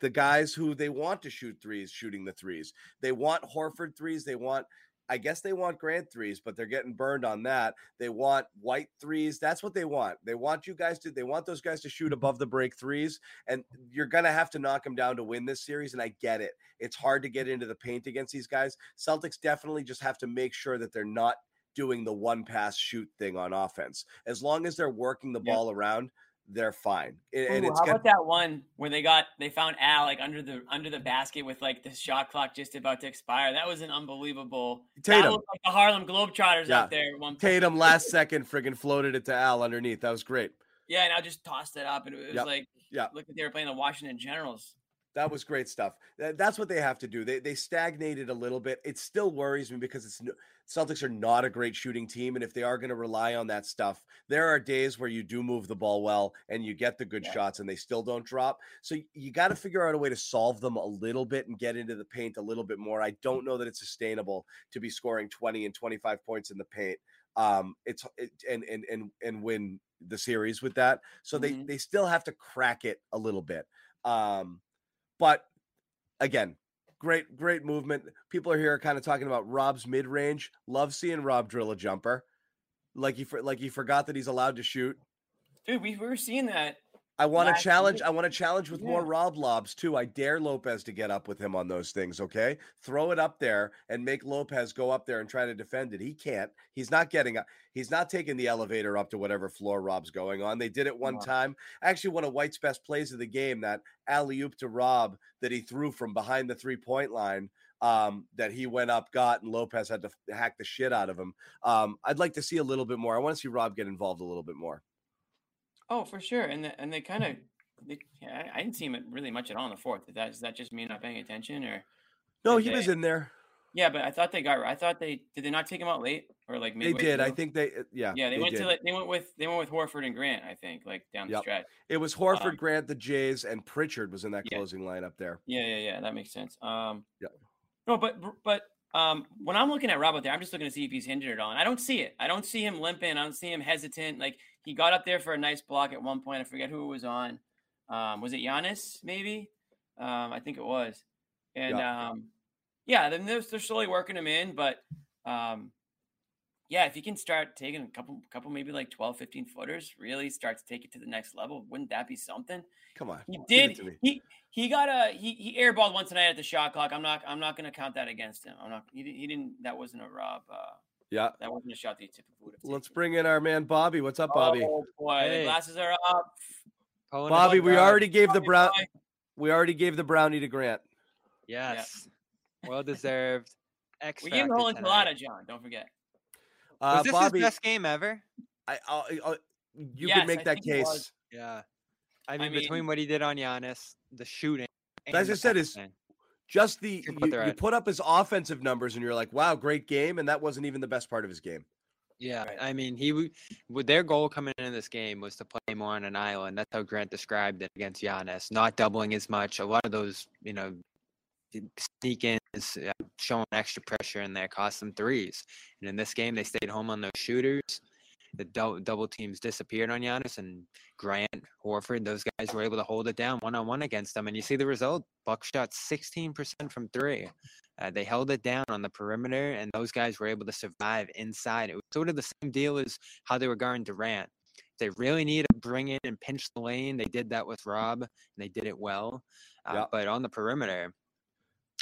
the guys who they want to shoot threes shooting the threes. They want Horford threes. They want. I guess they want Grant threes, but they're getting burned on that. They want white threes. That's what they want. They want you guys to. They want those guys to shoot mm-hmm. above the break threes, and you're gonna have to knock them down to win this series. And I get it. It's hard to get into the paint against these guys. Celtics definitely just have to make sure that they're not doing the one pass shoot thing on offense. As long as they're working the Yeah. ball around, they're fine. And, and Ooh, it's how about that one where they got they found Al like under the under the basket with like the shot clock just about to expire. That was an unbelievable. That Tatum. looked like the Harlem Globetrotters Yeah. out there one. Tatum last second friggin' floated it to Al underneath. That was great. Yeah, and I just tossed it up, and it was Yep. like, Yeah. look they were playing the Washington Generals. That was great stuff. That's what they have to do. They they stagnated a little bit. It still worries me because it's Celtics are not a great shooting team, and if they are going to rely on that stuff, there are days where you do move the ball well and you get the good Yeah. shots, and they still don't drop. So you got to figure out a way to solve them a little bit and get into the paint a little bit more. I don't know that it's sustainable to be scoring twenty and twenty five points in the paint. Um, it's it, and and and and win the series with that. So they Mhm. they still have to crack it a little bit. Um, but again, great, great movement. People are here kind of talking about Rob's mid range. Love seeing Rob drill a jumper. Like he like he forgot that he's allowed to shoot. Dude, we were seeing that. I want to challenge. I want to challenge with more Yeah. Rob lobs too. I dare Lopez to get up with him on those things. Okay, throw it up there and make Lopez go up there and try to defend it. He can't. He's not getting up. He's not taking the elevator up to whatever floor Rob's going on. They did it one No. time. Actually, one of White's best plays of the game. That alley oop to Rob that he threw from behind the three point line. Um, that he went up, got, and Lopez had to f- hack the shit out of him. Um, I'd like to see a little bit more. I want to see Rob get involved a little bit more. Oh, for sure. And the, and they kind of, yeah, I, didn't see him really much at all in the fourth. Is that is that just me not paying attention, or No, he was in there. yeah? But I thought they got. I thought they did. They not take him out late or like maybe They midway did. I think they. uh, Yeah. Yeah, they, went did. to like, they went with they went with Horford and Grant. I think like down the Yep. stretch. It was Horford, Um, Grant, the Jays, and Pritchard was in that Yeah. closing lineup there. Yeah, yeah, yeah. That makes sense. Um, Yeah. No, but but um, when I'm looking at Rob out there, I'm just looking to see if he's hindered at all. And I don't see it. I don't see him limping. I don't see him hesitant. Like he got up there for a nice block at one point. I forget who it was on. Um, was it Giannis? Maybe. Um, I think it was. And Yeah. um, yeah, then they're, they're slowly working him in, but um, yeah, if he can start taking a couple, couple maybe like 12, 15 footers, really start to take it to the next level, wouldn't that be something? Come on. He did. He he got a he he airballed once tonight at the shot clock. I'm not I'm not going to count that against him. I'm not. He, he didn't. That wasn't a Rob. Uh, Yeah. that wasn't a shot that he typically would have. taken. Let's bring in our man Bobby. What's up, Bobby? Oh boy, Hey. the glasses are up. Pulling Bobby, we guys. already gave the Bobby brown. boy. We already gave the brownie to Grant. Yes. Well deserved. X We gave him the factor whole enchilada, John. Don't forget. Uh, Was this Bobby, his best game ever? I, I'll, I'll- you Yes, can make I that think it was. case. Yeah. I mean, mean- between what he did on Giannis, the shooting. As I said, his- passing. Just the you, you put up his offensive numbers, and you're like, "Wow, great game," and that wasn't even the best part of his game. Yeah, Right. I mean, he w- with their goal coming into this game was to play more on an island. That's how Grant described it against Giannis, not doubling as much. A lot of those, you know, sneak ins, uh, showing extra pressure in there, cost them threes. And in this game, they stayed home on those shooters. The dou- double teams disappeared on Giannis and Grant, Horford. Those guys were able to hold it down one on one against them. And you see the result: Buck shot 16% from three. Uh, they held it down on the perimeter, and those guys were able to survive inside. It was sort of the same deal as how they were guarding Durant. They really need to bring in and pinch the lane. They did that with Rob, and they did it well. Uh, Yep. But on the perimeter,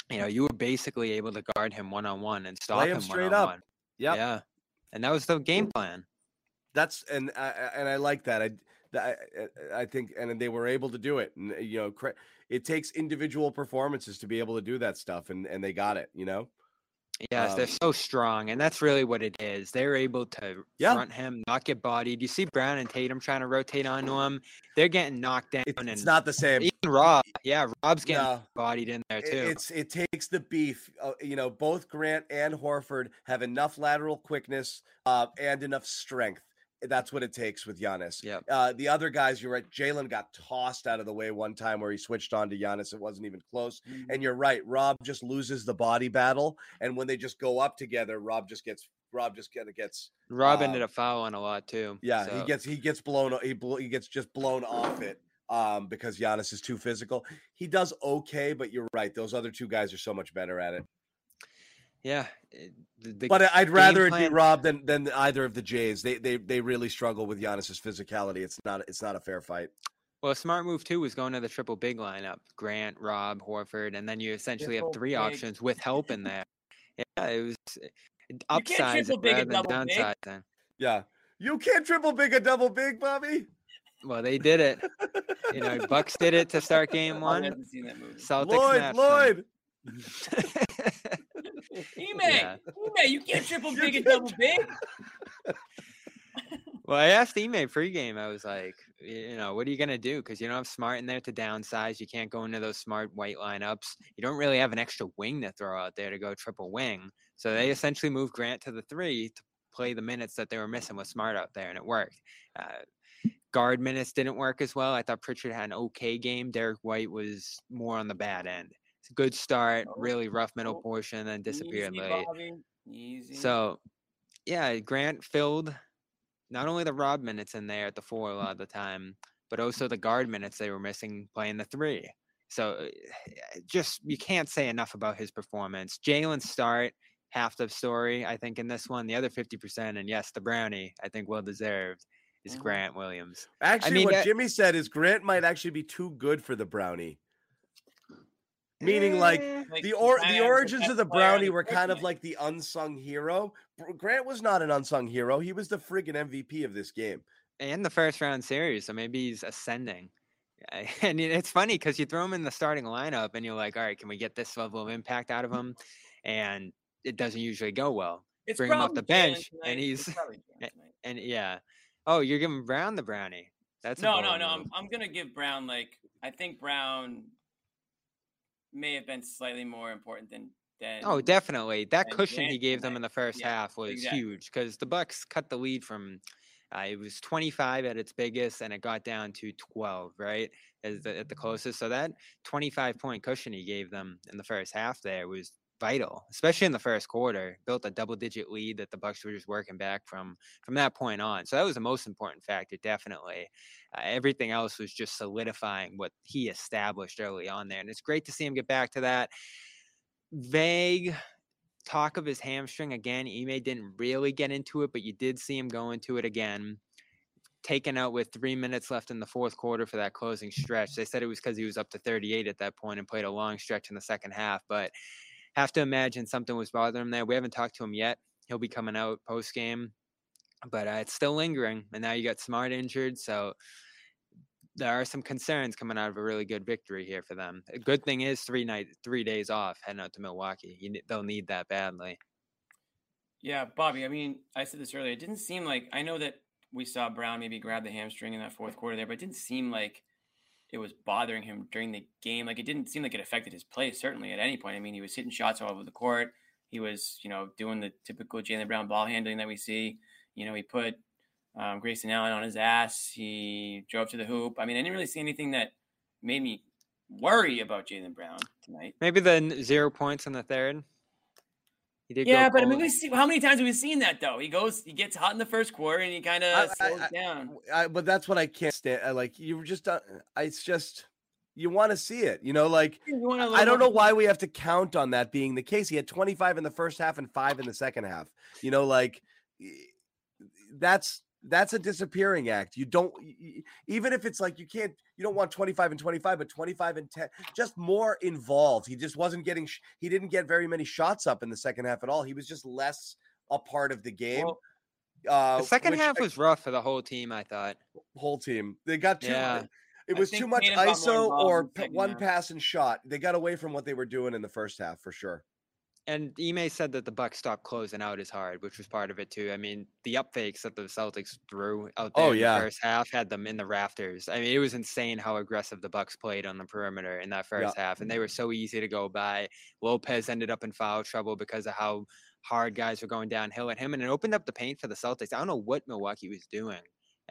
you know, you were basically able to guard him one on one and stop him him straight up. on. Yep. Yeah, and that was the game plan. That's and I, and I like that. I, I I think and they were able to do it. And you know, it takes individual performances to be able to do that stuff, and and they got it. You know. Yes, they're Um, so strong, and that's really what it is. They're able to Yeah. front him, not get bodied. You see Brown and Tatum trying to rotate onto him; they're getting knocked down, It, and it's not the same. even Rob, yeah, Rob's getting No. bodied in there It- too. It's it takes the beef. Uh, you know, both Grant and Horford have enough lateral quickness uh, and enough strength. That's what it takes with Giannis. Yep. Uh, the other guys, you're right. Jaylen got tossed out of the way one time where he switched on to Giannis. It wasn't even close. And you're right. Rob just loses the body battle, and when they just go up together, Rob just gets Rob just kind of gets Rob ended um, up fouling a lot too. yeah. so- He gets he gets blown. He blo- he gets just blown off it. Um, because Giannis is too physical. He does okay, but you're right. Those other two guys are so much better at it. Yeah. Eh, the- the- But uh, I'd rather it be Rob than than either of the Jays. They they they really struggle with Giannis's physicality. It's not it's not a fair fight. well, a smart move too was going to the triple big lineup: Grant, Rob, Horford, and then you essentially have three big. options with help in there. Yeah, it was eh, it can't upsize triple it big rather than double big. downsizing. Yeah. You can't triple big a double big, Bobby. Well, they did it. You know, Bucks did it to start game Bobby one. hasn't seen that movie. Celtics Lloyd, snapped Lloyd. Ime, Yeah. Ime, you can't triple big and double big. Well, I asked Ime pregame. I was like, you know, what are you gonna do? Because you don't have smart in there to downsize. You can't go into those smart white lineups. You don't really have an extra wing to throw out there to go triple wing. So they essentially moved Grant to the three to play the minutes that they were missing with Smart out there, and it worked. Uh, guard minutes didn't work as well. I thought Pritchard had an okay game. Derrick White was more on the bad end. Good start, Oh, really rough middle portion, then disappeared Easy, late. Easy. So, yeah, Grant filled not only the Rob minutes in there at the four a lot of the time, but also the guard minutes they were missing playing the three. So, uh, just you can't say enough about his performance. Jaylen's start, half the story, I think, in this one. The other 50%, and yes, the Brownie, I think, well deserved, is. Grant Williams. Actually, mean, what that- Jimmy said is Grant might actually be too good for the brownie. Meaning, like Eh, the or the origins of the brownie were kind of like the unsung hero. Grant was not an unsung hero. He was the friggin' MVP of this game. and the first round series, so maybe he's ascending. And it's funny because you throw him in the starting lineup, and you're like, "All right, can we get this level of impact out of him?" And it doesn't usually go well. It's bring him off the bench, Jaylen and he's- probably And yeah, oh, you're giving Brown the brownie. That's no, no, no. I'm, I'm gonna give Brown like I think Brown may have been slightly more important than than. Oh, definitely. That cushion he gave them in the first Yeah, half was exactly. huge because the Bucks cut the lead from uh, it was 25 at its biggest and it got down to 12, right? As the, at the closest. So that 25 point cushion he gave them in the first half there was vital, especially in the first quarter. Built a double digit lead that the Bucks were just working back from from that point on. So that was the most important factor, definitely. Uh, everything else was just solidifying what he established early on there, and it's great to see him get back to that. Vague talk of his hamstring again. Ime didn't really get into it, but you did see him go into it again. Taken out with three minutes left in the fourth quarter for that closing stretch. They said it was because he was up to 38 at that point and played a long stretch in the second half. But have to imagine something was bothering him there. We haven't talked to him yet. He'll be coming out post game, but uh, it's still lingering. And now you got Smart injured, so there are some concerns coming out of a really good victory here for them. A good thing is three night, three days off heading out to Milwaukee. You, they'll need that badly. Yeah, Bobby. I mean, I said this earlier. It didn't seem like I know that we saw Brown maybe grab the hamstring in that fourth quarter there, but it didn't seem like it was bothering him during the game. Like it didn't seem like it affected his play certainly at any point. I mean, he was hitting shots all over the court. He was, you know, doing the typical Jaylen Brown ball handling that we see. You know, he put um, Grayson Allen on his ass. He drove to the hoop. I mean, I didn't really see anything that made me worry about Jaylen Brown tonight. Maybe the zero points in the third. He did. Yeah, go but I mean, we see how many times have we seen that though? He goes, he gets hot in the first quarter, and he kind of slows I- down. I, but that's what I can't stand. I, like you were just, uh, it's just you want to see it. You know, like You want a I little don't know more- why we have to count on that being the case. He had 25 in the first half and five in the second half. You know, like that's that's a disappearing act. You don't even if it's like you can't you don't want 25 and 25 but 25 and 10 just more involved. He just wasn't getting he didn't get very many shots up in the second half at all. He was just less a part of the game. Well, uh, the second half I- was rough for the whole team. I thought. whole team. They got too Yeah. it was too much Tatum ISO or in the p- second one half. pass and shot. They got away from what they were doing in the first half for sure. And Ime said that the Bucks stopped closing out as hard, which was part of it too. I mean, the up fakes that the Celtics threw out oh, there Oh, in yeah. the first half had them in the rafters. I mean, it was insane how aggressive the Bucks played on the perimeter in that first half, and they were so easy to go by. Lopez ended up in foul trouble because of how hard guys were going downhill at him, and it opened up the paint for the Celtics. I don't know what Milwaukee was doing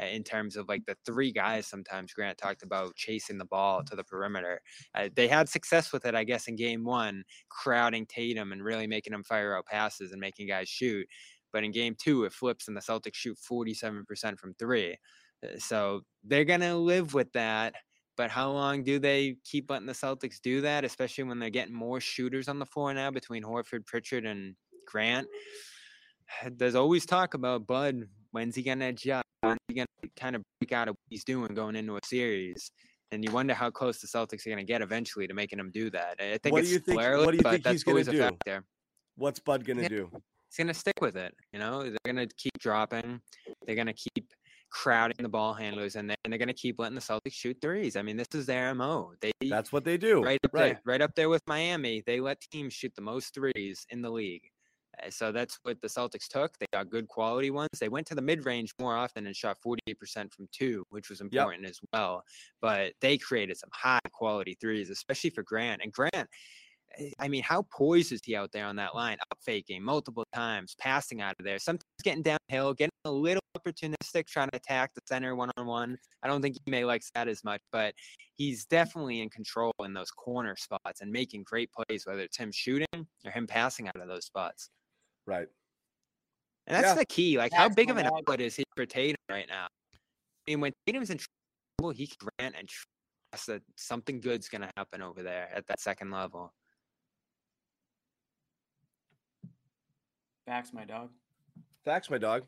in terms of like the three guys sometimes Grant talked about chasing the ball to the perimeter. Uh, they had success with it, I guess, in game one, crowding Tatum and really making him fire out passes and making guys shoot. But in game two, it flips and the Celtics shoot 47% from three. Uh, So they're going to live with that. But how long do they keep letting the Celtics do that, especially when they're getting more shooters on the floor now between Horford, Pritchard, and Grant? There's always talk about Bud. When's he going to adjust? When's he to kind of break out of what he's doing going into a series? And you wonder how close the Celtics are going to get eventually to making him do that. I think What it's do you think- early, what do you but think that's he's gonna always a do? factor. What's Bud gonna Yeah. do? He's going to stick with it. You know, they're going to keep dropping. They're going to keep crowding the ball handlers, and they're, and they're going to keep letting the Celtics shoot threes. I mean, this is their mo. They That's what they do. right up right. there, right up there with Miami. They let teams shoot the most threes in the league. Uh, So that's what the Celtics took. They got good quality ones. They went to the mid range more often and shot 48% from two, which was important as well. But they created some high quality threes, especially for Grant. And Grant, eh, I mean, how poised is he out there on that line, up faking multiple times, passing out of there, sometimes getting downhill, getting a little opportunistic, trying to attack the center one on one. I don't think Ime likes that as much, but he's definitely in control in those corner spots and making great plays, whether it's him shooting or him passing out of those spots. Right. And that's Yeah. the key. Like, how big of an dog. outlet is he for Tatum right now? I mean, when Tatum's in trouble, he can rant and trust that something good's going to happen over there at that second level. Facts, my dog. Facts, my dog.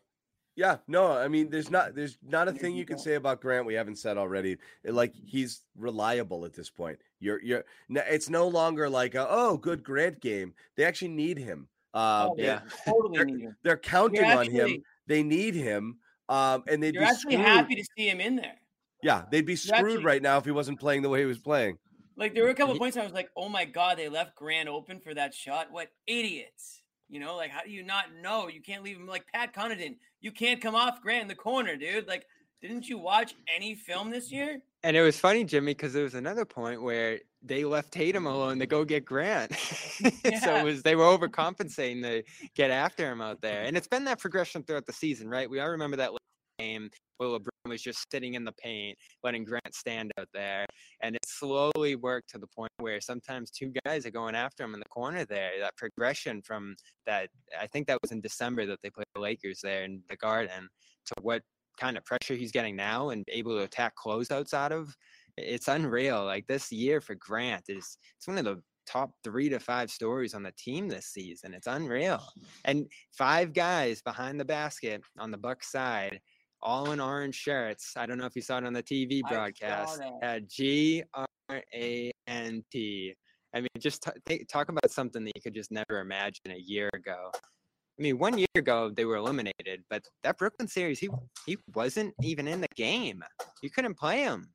Yeah, no, I mean, there's not there's not a thing you you can say about Grant we haven't said already. Like he's reliable at this point. You're you're it's no longer like a, oh good Grant game. They actually need him. Uh, Oh, they yeah. totally They're- need him. they're counting You're on him. They need him. Um, and they'd you're be actually screwed. happy to see him in there. Yeah, they'd be screwed actually- right now if he wasn't playing the way he was playing. Like there were a couple Ye- points I was like, "Oh my god, they left Grant open for that shot. What idiots!" You know, like how do you not know? You can't leave him like Pat Connaughton. You can't come off Grant in the corner, dude. Like, didn't you watch any film this year? And it was funny, Jimmy, because there was another point where they left Tatum alone to go get Grant. so it was they were overcompensating to get after him out there. And it's been that progression throughout the season, right? We all remember that game where LeBron was just sitting in the paint, letting Grant stand out there. And it slowly worked to the point where sometimes two guys are going after him in the corner there. That progression from that, I think that was in December that they played the Lakers there in the Garden, to what kind of pressure he's getting now and able to attack closeouts out of. It's unreal. Like this year for Grant is it's one of the top three to five stories on the team this season. It's unreal. And five guys behind the basket on the Buck side, all in orange shirts. I don't know if you saw it on the TV broadcast. Had uh, G R A N T. I mean, just t- take- talk about something that you could just never imagine a year ago. I mean, one year ago they were eliminated, but that Brooklyn series, he he wasn't even in the game. You couldn't play him,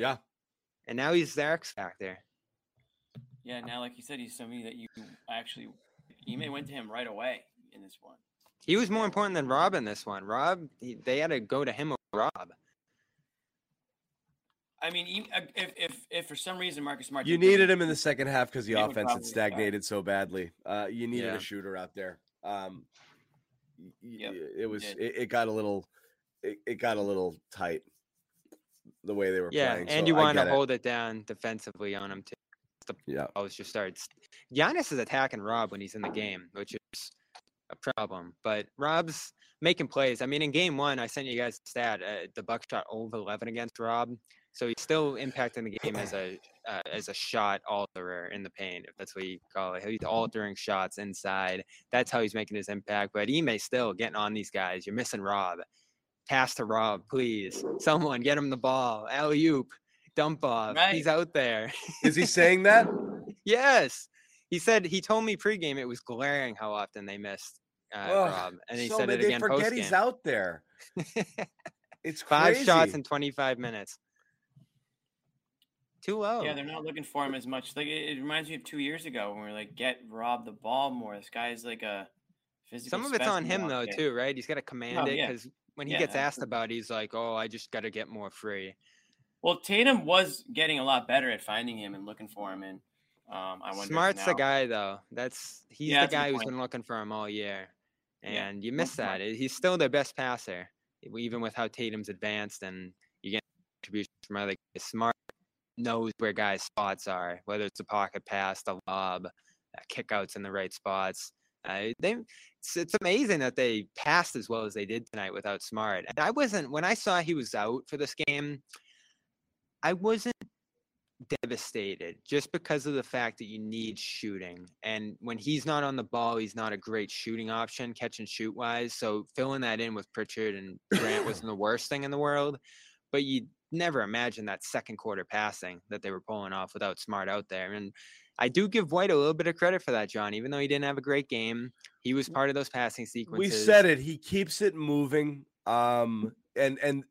Yeah. and now he's the X factor. Yeah, now like you said, he's somebody that you actually Ime went to him right away in this one. He was more important than Rob in this one. Rob, he, they had to go to him over Rob. I mean, uh, if if if for some reason Marcus Smart You needed him in the second half because the offense had stagnated so badly. Uh, you needed Yeah. a shooter out there. Um, y- y- Yep, it was it, it got a little it, it got a little tight the way they were Yeah, playing. and so you want to get it. hold it down defensively on him too. Yeah, Always just starts. Giannis is attacking Rob when he's in the game, which is a problem. But Rob's making plays. I mean, in game one, I sent you guys the stat. Uh, the Bucks shot over 11 against Rob, so he's still impacting the game as a uh, as a shot alterer in the paint, if that's what you call it. He's altering shots inside. That's how he's making his impact. But Ime still getting on these guys. You're missing Rob. Pass to Rob, please. Someone get him the ball. Alley oop. Dump off. He's out there. is he saying that? Yes. He said he told me pregame it was glaring how often they missed uh, Ugh, Rob, and he so said many- it they again forget postgame. he's out there. It's Five crazy. shots in 25 minutes. Too low. Yeah, they're not looking for him as much. Like it, it reminds me of two years ago when we are like, get Rob the ball more. This guy's like a physical. Some of it's on him though there. too, right? He's got to command Oh, it yeah. because when he Yeah, gets asked about, it, he's like, "Oh, I just got to get more free." Well, Tatum was getting a lot better at finding him and looking for him, and um, I wonder. Smart's the guy though. That's he's Yeah, the guy who's point. been looking for him all year, Yeah, and you well, miss Smart. that. He's still their best passer, even with how Tatum's advanced, and you get contributions from other guys. Smart knows where guys' spots are, whether it's a pocket pass, the lob, uh, kickouts in the right spots. Uh, they, it's, it's amazing that they passed as well as they did tonight without Smart. And I wasn't when I saw he was out for this game. I wasn't devastated just because of the fact that you need shooting. And when he's not on the ball, he's not a great shooting option, catch and shoot wise. So filling that in with Pritchard and Grant wasn't the worst thing in the world. But you never imagine that second quarter passing that they were pulling off without Smart out there. And I do give White a little bit of credit for that, John. Even though he didn't have a great game, he was part of those passing sequences. we said it. He keeps it moving. Um, and and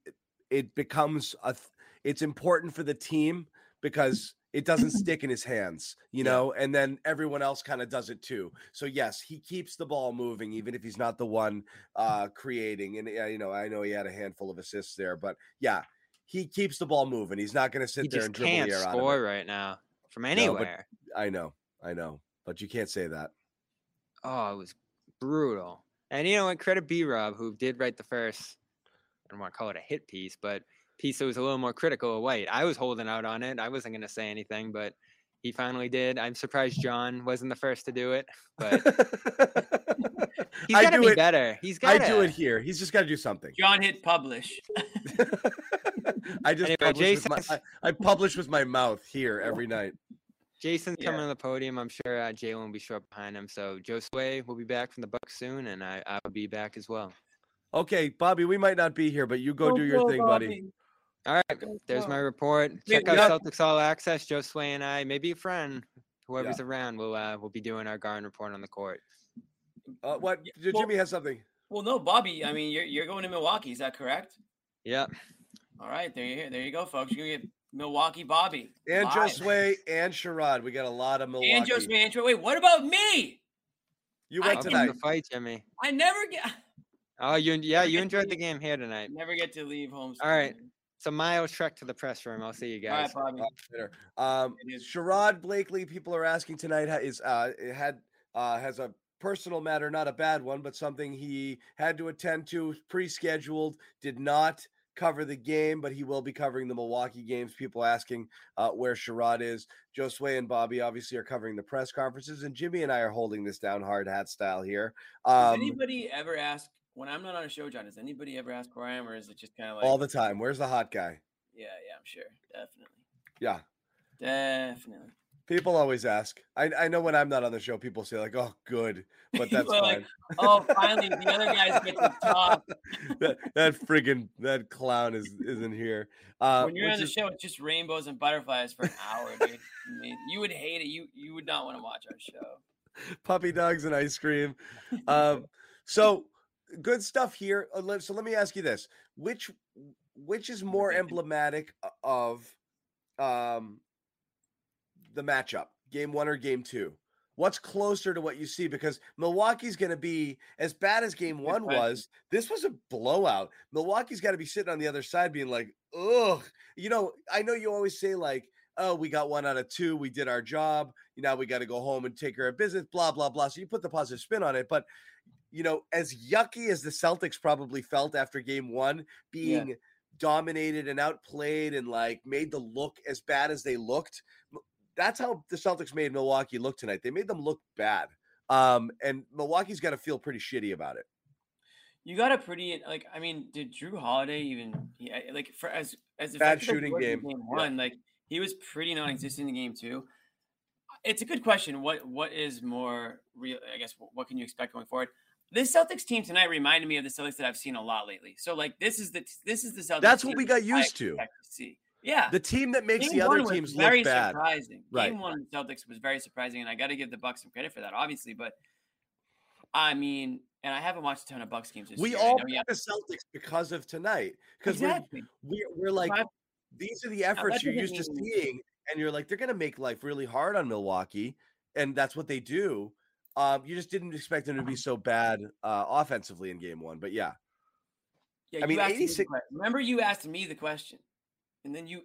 it becomes a. th- It's important for the team because it doesn't stick in his hands, you Yeah. know, and then everyone else kind of does it too. So yes, he keeps the ball moving, even if he's not the one uh creating. And uh, you know, I know he had a handful of assists there, but yeah, he keeps the ball moving. He's not going to sit He there and dribble can't the air out of score right now from but- anywhere. I know, I know, but you can't say that. Oh, it was brutal. And you know what? Credit B Rob, who did write the first, I don't want to call it a hit piece, but piece that was a little more critical of White. I was holding out on it. I wasn't going to say anything, but he finally did. I'm surprised John wasn't the first to do it, but he's I got to do be it. better. He's got I do it here. He's just got to do something. John hit publish. I just Anyway, publish with my, I, I publish with my mouth here every night. Jayson's coming Yeah. on the podium. I'm sure uh, Jaylen will be short behind him. So Josue will be back from the Bucks soon, and I, I will be back as well. Okay, Bobby, we might not be here, but you go do your thing, buddy. All right, there's my report. Check Wait, out yeah. Celtics All Access. Josue and I, maybe a friend, whoever's around, will uh, will be doing our garden report on the court. Uh, what? Yeah, J- well- Jimmy has something. Well, no, Bobby. I mean, you're you're going to Milwaukee. Is that correct? Yep. All right, there you there you go, folks. You're gonna get Milwaukee Bobby And live. Josue and Sherrod. We got a lot of Milwaukee. and Josue and Troy. Wait, what about me? you went Up can- from tonight. the fight, Jimmy. I never get Oh, you yeah, you get to enjoyed the game here tonight. never get to leave home. All right. It's a mile trek to the press room. I'll see you All right, guys. Bobby. Later. Um, Sherrod Blakely. People are asking tonight. ha- Is uh it had uh has a personal matter, not a bad one, but something he had to attend to, pre-scheduled. Did not cover the game, but he will be covering the Milwaukee games. People asking uh, where Sherrod is. Josue and Bobby obviously are covering the press conferences, and Jimmy and I are holding this down hard hat style here. Does Um, anybody ever ask when I'm not on a show, John? Does anybody ever ask where I am, or is it just kind of like all the time. Where's the hot guy? Yeah, yeah, I'm sure, definitely, Yeah. definitely. People always ask. I, I know when I'm not on the show, people say like, "Oh, good," but that's are like, fine. Oh, finally, the other guys get to talk. that, that friggin' that clown is isn't here. Uh, when you're on the is- show, it's just rainbows and butterflies for an hour, dude. I mean, you would hate it. You you would not want to watch our show. puppy dogs and ice cream. Um, so good stuff here. Uh, So let me ask you this: which which is more emblematic of um, the matchup, game one or game two? What's closer to what you see? Because Milwaukee's going to be as bad as game one was. This was a blowout. Milwaukee's got to be sitting on the other side being like, ugh. You know, I know you always say, like, oh, we got one out of two. We did our job. Now we got to go home and take care of business, blah, blah, blah. So you put the positive spin on it. But, you know, as yucky as the Celtics probably felt after game one, being yeah. dominated and outplayed and like made the look as bad as they looked, that's how the Celtics made Milwaukee look tonight. They made them look bad. Um, and Milwaukee's got to feel pretty shitty about it. You got a pretty like. I mean, did Jrue Holiday even yeah, like for as as bad shooting game. game one? Yeah. Like he was pretty non-existent in game two. It's a good question. What what is more real? I guess what can you expect going forward? This Celtics team tonight reminded me of the Celtics that I've seen a lot lately. So like this is the this is the Celtics. That's what we got used to. to see. Yeah, the team that makes Game the other teams very look bad. Surprising. Right. Game one Celtics was very surprising, and I got to give the Bucks some credit for that, obviously. But I mean, and I haven't watched a ton of Bucks games. we year. all picked the Celtics because of tonight, because exactly. we're, we're, we're like these are the efforts you're used to seeing, and you're like they're going to make life really hard on Milwaukee, and that's what they do. Um, you just didn't expect them to be so bad uh, offensively in Game One, but yeah. Yeah, I mean, 86. Remember, you asked me the question and then you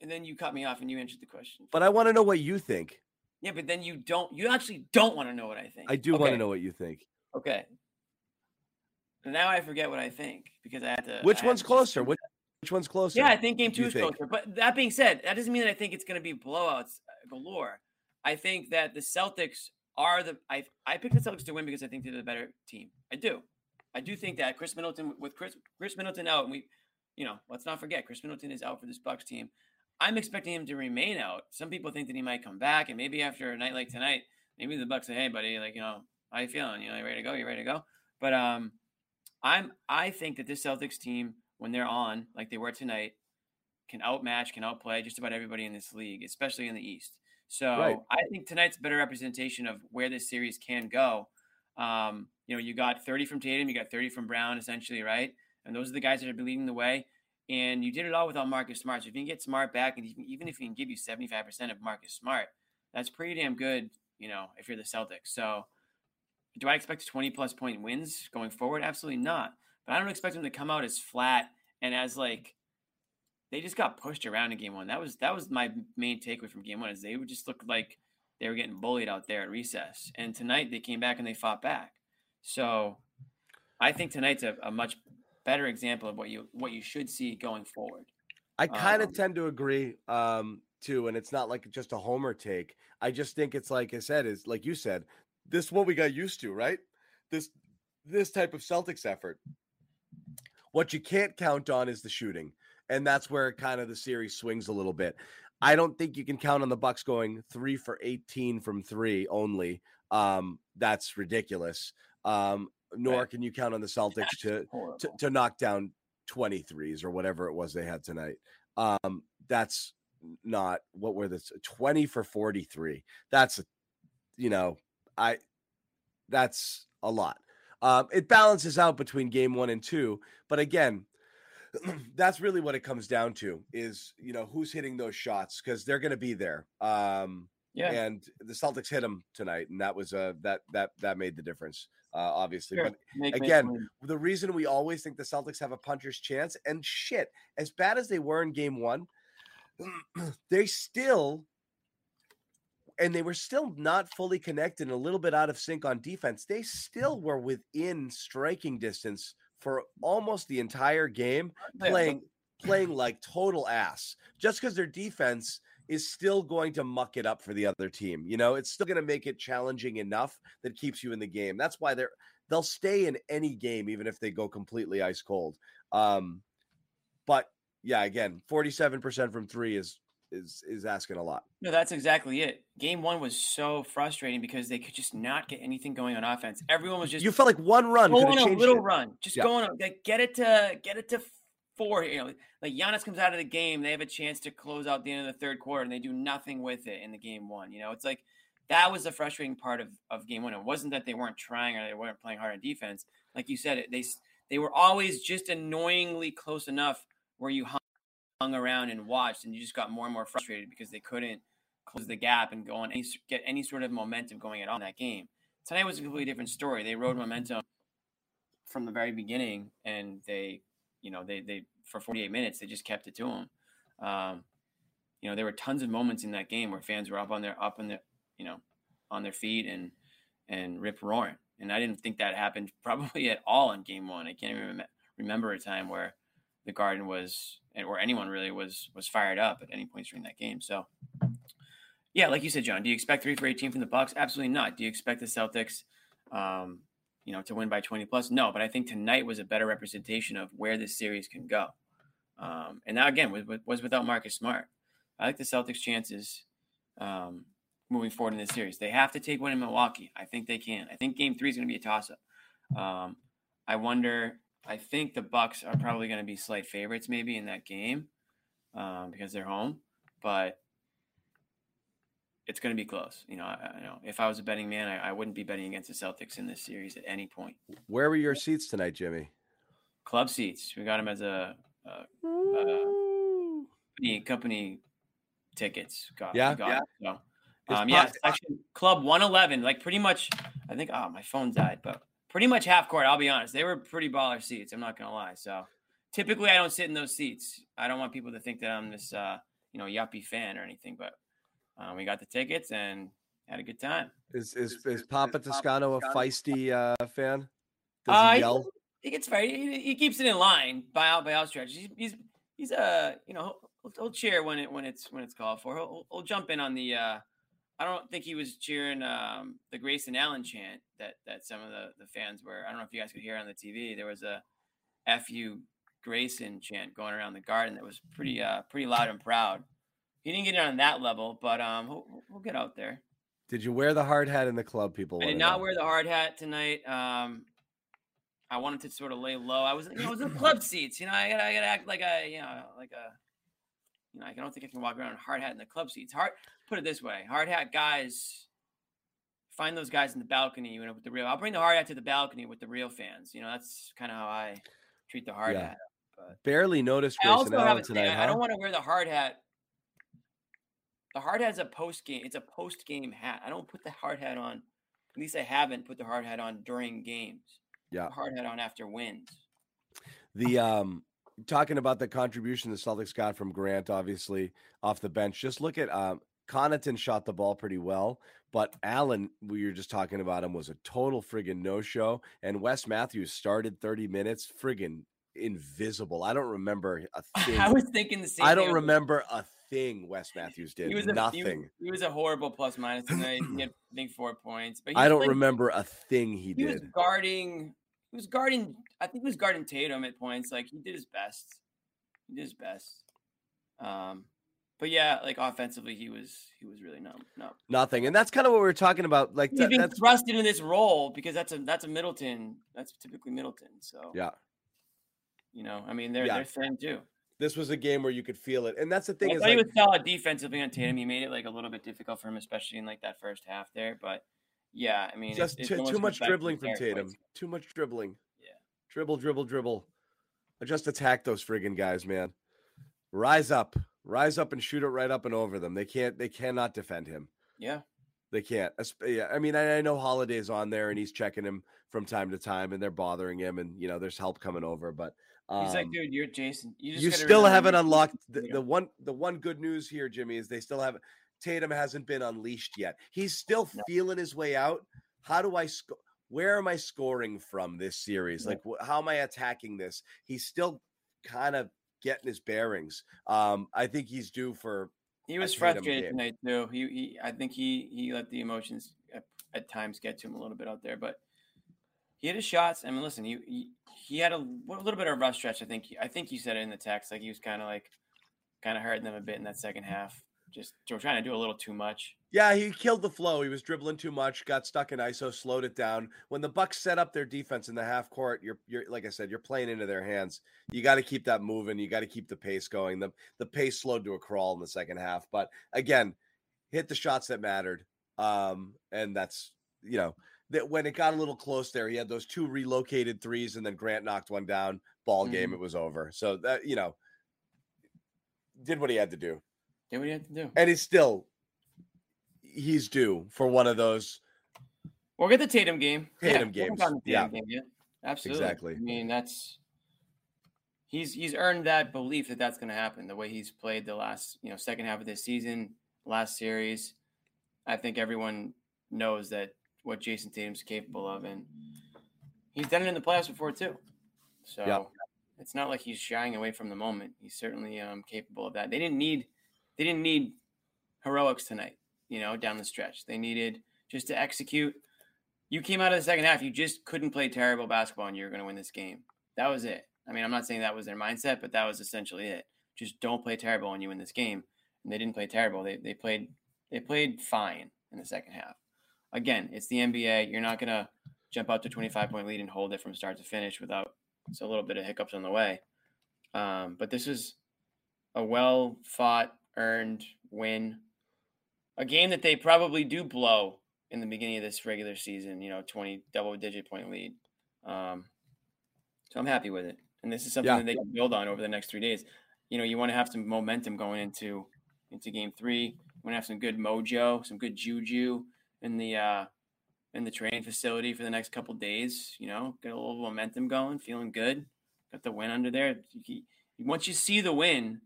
and then you cut me off and you answered the question. But I want to know what you think. Yeah, but then you don't. You actually don't want to know what I think. I do okay. want to know what you think. Okay. now I forget what I think because I had to. Which one's closer? Which which one's closer? Yeah, I think game two is think? closer. But that being said, that doesn't mean that I think it's going to be blowouts galore. I think that the Celtics are the. I I picked the Celtics to win because I think they're the better team. I do. I do think that Khris Middleton with Khris Khris Middleton out, and we you know, let's not forget Khris Middleton is out for this Bucks team. I'm expecting him to remain out. Some people think that he might come back, and maybe after a night like tonight, maybe the Bucks say, "Hey, buddy, like you know, how you feeling? You know, you ready to go? You ready to go?" But um, I'm I think that this Celtics team, when they're on like they were tonight, can outmatch, can outplay just about everybody in this league, especially in the East. So right. I think tonight's a better representation of where this series can go. Um, you know, you got 30 from Tatum, you got 30 from Brown, essentially, right? And those are the guys that are leading the way. And you did it all without Marcus Smart. So if you can get Smart back, and even if he can give you 75% of Marcus Smart, that's pretty damn good, you know, if you're the Celtics. So do I expect 20 plus point wins going forward? Absolutely not. But I don't expect them to come out as flat and as like they just got pushed around in game one. That was that was my main takeaway from game one is they would just look like they were getting bullied out there at recess. And tonight they came back and they fought back. So I think tonight's a, a much better example of what you what you should see going forward. I kind of um, tend to agree um, too, and it's not like just a homer take. I just think it's like I said, is like you said, this is what we got used to, right? This this type of Celtics effort. What you can't count on is the shooting, and that's where kind of the series swings a little bit. I don't think you can count on the Bucks going three for eighteen from three only. Um, that's ridiculous. Um, nor right. can you count on the Celtics to, to, to knock down 23s or whatever it was they had tonight. Um, that's not what were this 20 for 43. That's you know, I that's a lot. Um, it balances out between game one and two, but again, that's really what it comes down to is you know who's hitting those shots because they're going to be there. Um, yeah, and the Celtics hit them tonight, and that was uh that that that made the difference uh, obviously. Sure. But make, again, make the reason we always think the Celtics have a puncher's chance, and shit, as bad as they were in game one, they still, and they were still not fully connected and a little bit out of sync on defense. They still were within striking distance for almost the entire game, playing playing like total ass. Just because their defense is still going to muck it up for the other team. You know, it's still going to make it challenging enough that keeps you in the game. That's why they're they'll stay in any game even if they go completely ice cold. Um, but yeah, again, 47% from 3 is is is asking a lot. No, that's exactly it. Game 1 was so frustrating because they could just not get anything going on offense. Everyone was just You felt like one run go on a little it. run. Just yeah. go on like, get it to get it to four, know, like Giannis comes out of the game, they have a chance to close out the end of the third quarter, and they do nothing with it in the game one. You know, it's like that was the frustrating part of, of game one. It wasn't that they weren't trying or they weren't playing hard on defense. Like you said, they they were always just annoyingly close enough where you hung, hung around and watched, and you just got more and more frustrated because they couldn't close the gap and go on any get any sort of momentum going at all in that game. Tonight was a completely different story. They rode momentum from the very beginning, and they, you know, they they for 48 minutes they just kept it to them. Um, you know, there were tons of moments in that game where fans were up on their up on their, you know, on their feet and and rip roaring. And I didn't think that happened probably at all in game one. I can't even remember a time where the Garden was, or anyone really was, was fired up at any point during that game. So, yeah, like you said, John, do you expect three for 18 from the Bucks? Absolutely not. Do you expect the Celtics, um, you know, to win by 20 plus? No, but I think tonight was a better representation of where this series can go. Um, and now again was, was without Marcus Smart. I like the Celtics' chances um, moving forward in this series. They have to take one in Milwaukee. I think they can. I think Game Three is going to be a toss-up. Um, I wonder. I think the Bucks are probably going to be slight favorites, maybe in that game, um, because they're home. But it's going to be close. You know, I, I know if I was a betting man, I, I, wouldn't be betting against the Celtics in this series at any point. Where were your seats tonight, Jimmy? Club seats. We got them as a, a, a company, company tickets. Got, yeah, got yeah. So, um, yeah, section club 111. Like pretty much, I think. Oh, my phone died, but pretty much half court. I'll be honest, they were pretty baller seats. I'm not gonna lie. So typically, I don't sit in those seats. I don't want people to think that I'm this, uh, you know, yuppie fan or anything. But um, we got the tickets and had a good time. Is is is Papa Toscano a feisty uh, fan? Does uh, he yell? He, he gets very. He, he, keeps it in line by out by outstretch. He's he's he's a uh, you know he'll, he'll, cheer when it when it's when it's called for. He'll, he'll jump in on the. uh I don't think he was cheering um, the Grayson Allen chant that that some of the, the fans were. I don't know if you guys could hear on the TV. There was a "Fu Grayson" chant going around the garden that was pretty uh, pretty loud and proud. He didn't get it on that level, but um, we'll, we'll get out there. Did you wear the hard hat in the club? People, I did not know. wear the hard hat tonight. Um, I wanted to sort of lay low. I was, you know, it was in club seats. You know, I gotta, I gotta act like a, you know, like a, you know, I don't think I can walk around in hard hat in the club seats. Hard, put it this way: hard hat guys, find those guys in the balcony. You know, with the real. I'll bring the hard hat to the balcony with the real fans. You know, that's kind of how I treat the hard yeah. hat. But Barely noticed Grayson Allen tonight. Huh? I don't want to wear the hard hat. The hard hat is a post game. It's a post game hat. I don't put the hard hat on. At least I haven't put the hard hat on during games. Yeah, hard hat on after wins. The um talking about the contribution the Celtics got from Grant, obviously off the bench. Just look at um, Connaughton shot the ball pretty well, but Allen, we were just talking about him, was a total friggin' no show. And Wes Matthews started 30 minutes, friggin' invisible. I don't remember a thing. I was thinking the same. I don't remember a thing Wes Matthews did. He was a, Nothing. He was, he was, a horrible plus minus tonight. he had, I think, four points. But I don't playing, remember a thing he, he did. He was guarding he was guarding. I think he was guarding Tatum at points. Like he did his best. He did his best. Um, but yeah, like offensively, he was he was really numb, no nothing, and that's kind of what we were talking about. Like he's that, that's... thrust into this role because that's a that's a Middleton. That's typically Middleton. So yeah, you know, I mean, they're yeah. they're thin too. This was a game where you could feel it, and that's the thing. I is thought like... he was solid defensively on Tatum. He made it like a little bit difficult for him, especially in like that first half there. But yeah, I mean, just it's, too, too much dribbling from Tatum. Too much dribbling. Yeah, dribble, dribble, dribble. Just attack those friggin' guys, man. Rise up. Rise up and shoot it right up and over them. They can't they cannot defend him. Yeah. They can't. Yeah, I mean, I, I know Holiday's on there and he's checking him from time to time, and they're bothering him, and you know, there's help coming over. But um, he's like, um, dude, you're Jayson. You, you still haven't unlocked the, the one. The one good news here, Jimmy, is they still have Tatum hasn't been unleashed yet. He's still no. feeling his way out. How do I score? where am I scoring from this series? Like, wh- how am I attacking this? He's still kind of getting his bearings. Um, I think he's due for. He was frustrated tonight too. He, he, I think he he let the emotions at, at, times get to him a little bit out there, but he had his shots. I mean, listen, he he, he had a, a, little bit of a rough stretch. I think I think you said it in the text, like he was kind of like kind of hurting them a bit in that second half just trying to do a little too much. Yeah, he killed the flow. He was dribbling too much, got stuck in ISO, slowed it down. When the Bucks set up their defense in the half court, you're you're like I said, you're playing into their hands. You got to keep that moving. You got to keep the pace going. The the pace slowed to a crawl in the second half, but again, hit the shots that mattered. Um, and that's you know that when it got a little close there, he had those two relocated threes, and then Grant knocked one down. Ball mm-hmm. game, it was over. So that you know, did what he had to do. Did what he had to do. And he's still he's due for one of those. We'll get the Tatum game. Tatum haven't games. the Yeah. Game yet. Absolutely. Exactly. I mean, that's he's he's earned that belief that that's going to happen. The way he's played the last you know second half of this season, last series, I think everyone knows that what Jayson Tatum's capable of, and he's done it in the playoffs before too. So Yeah. it's not like he's shying away from the moment. He's certainly um, capable of that. They didn't need they didn't need heroics tonight. You know, down the stretch, they needed just to execute. You came out of the second half. You just couldn't play terrible basketball, and you were going to win this game. That was it. I mean, I'm not saying that was their mindset, but that was essentially it. Just don't play terrible, and you win this game. And they didn't play terrible. They they played they played fine in the second half. Again, it's the NBA. You're not going to jump out to 25 point lead and hold it from start to finish without it's a little bit of hiccups on the way. Um, but this is a well fought, earned win. A game that they probably do blow in the beginning of this regular season, you know, 20 double digit point lead. Um, so I'm happy with it. And this is something Yeah. that they can build on over the next three days. You know, you want to have some momentum going into into game three. You want to have some good mojo, some good juju in the uh in the training facility for the next couple days. You know, get a little momentum going, feeling good. Got the win under there. You- Once you see the win,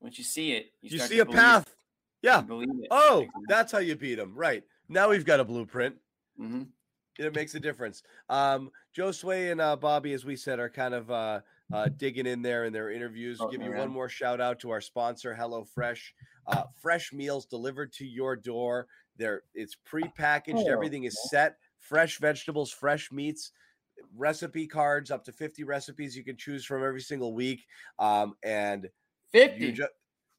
once you see it, you, You see a believe- path. Yeah. you believe it. Oh, that's how you beat them. Right. Now we've got a blueprint. hmm It makes a difference. Um, Josue and uh, Bobby, as we said, are kind of uh, uh, digging in there in their interviews. Oh, Give you one more shout out to our sponsor, HelloFresh. Uh, fresh meals delivered to your door. There, it's pre-packaged. Oh, Everything is set. Fresh vegetables, fresh meats, recipe cards, up to fifty recipes you can choose from every single week. Um, and 50. you just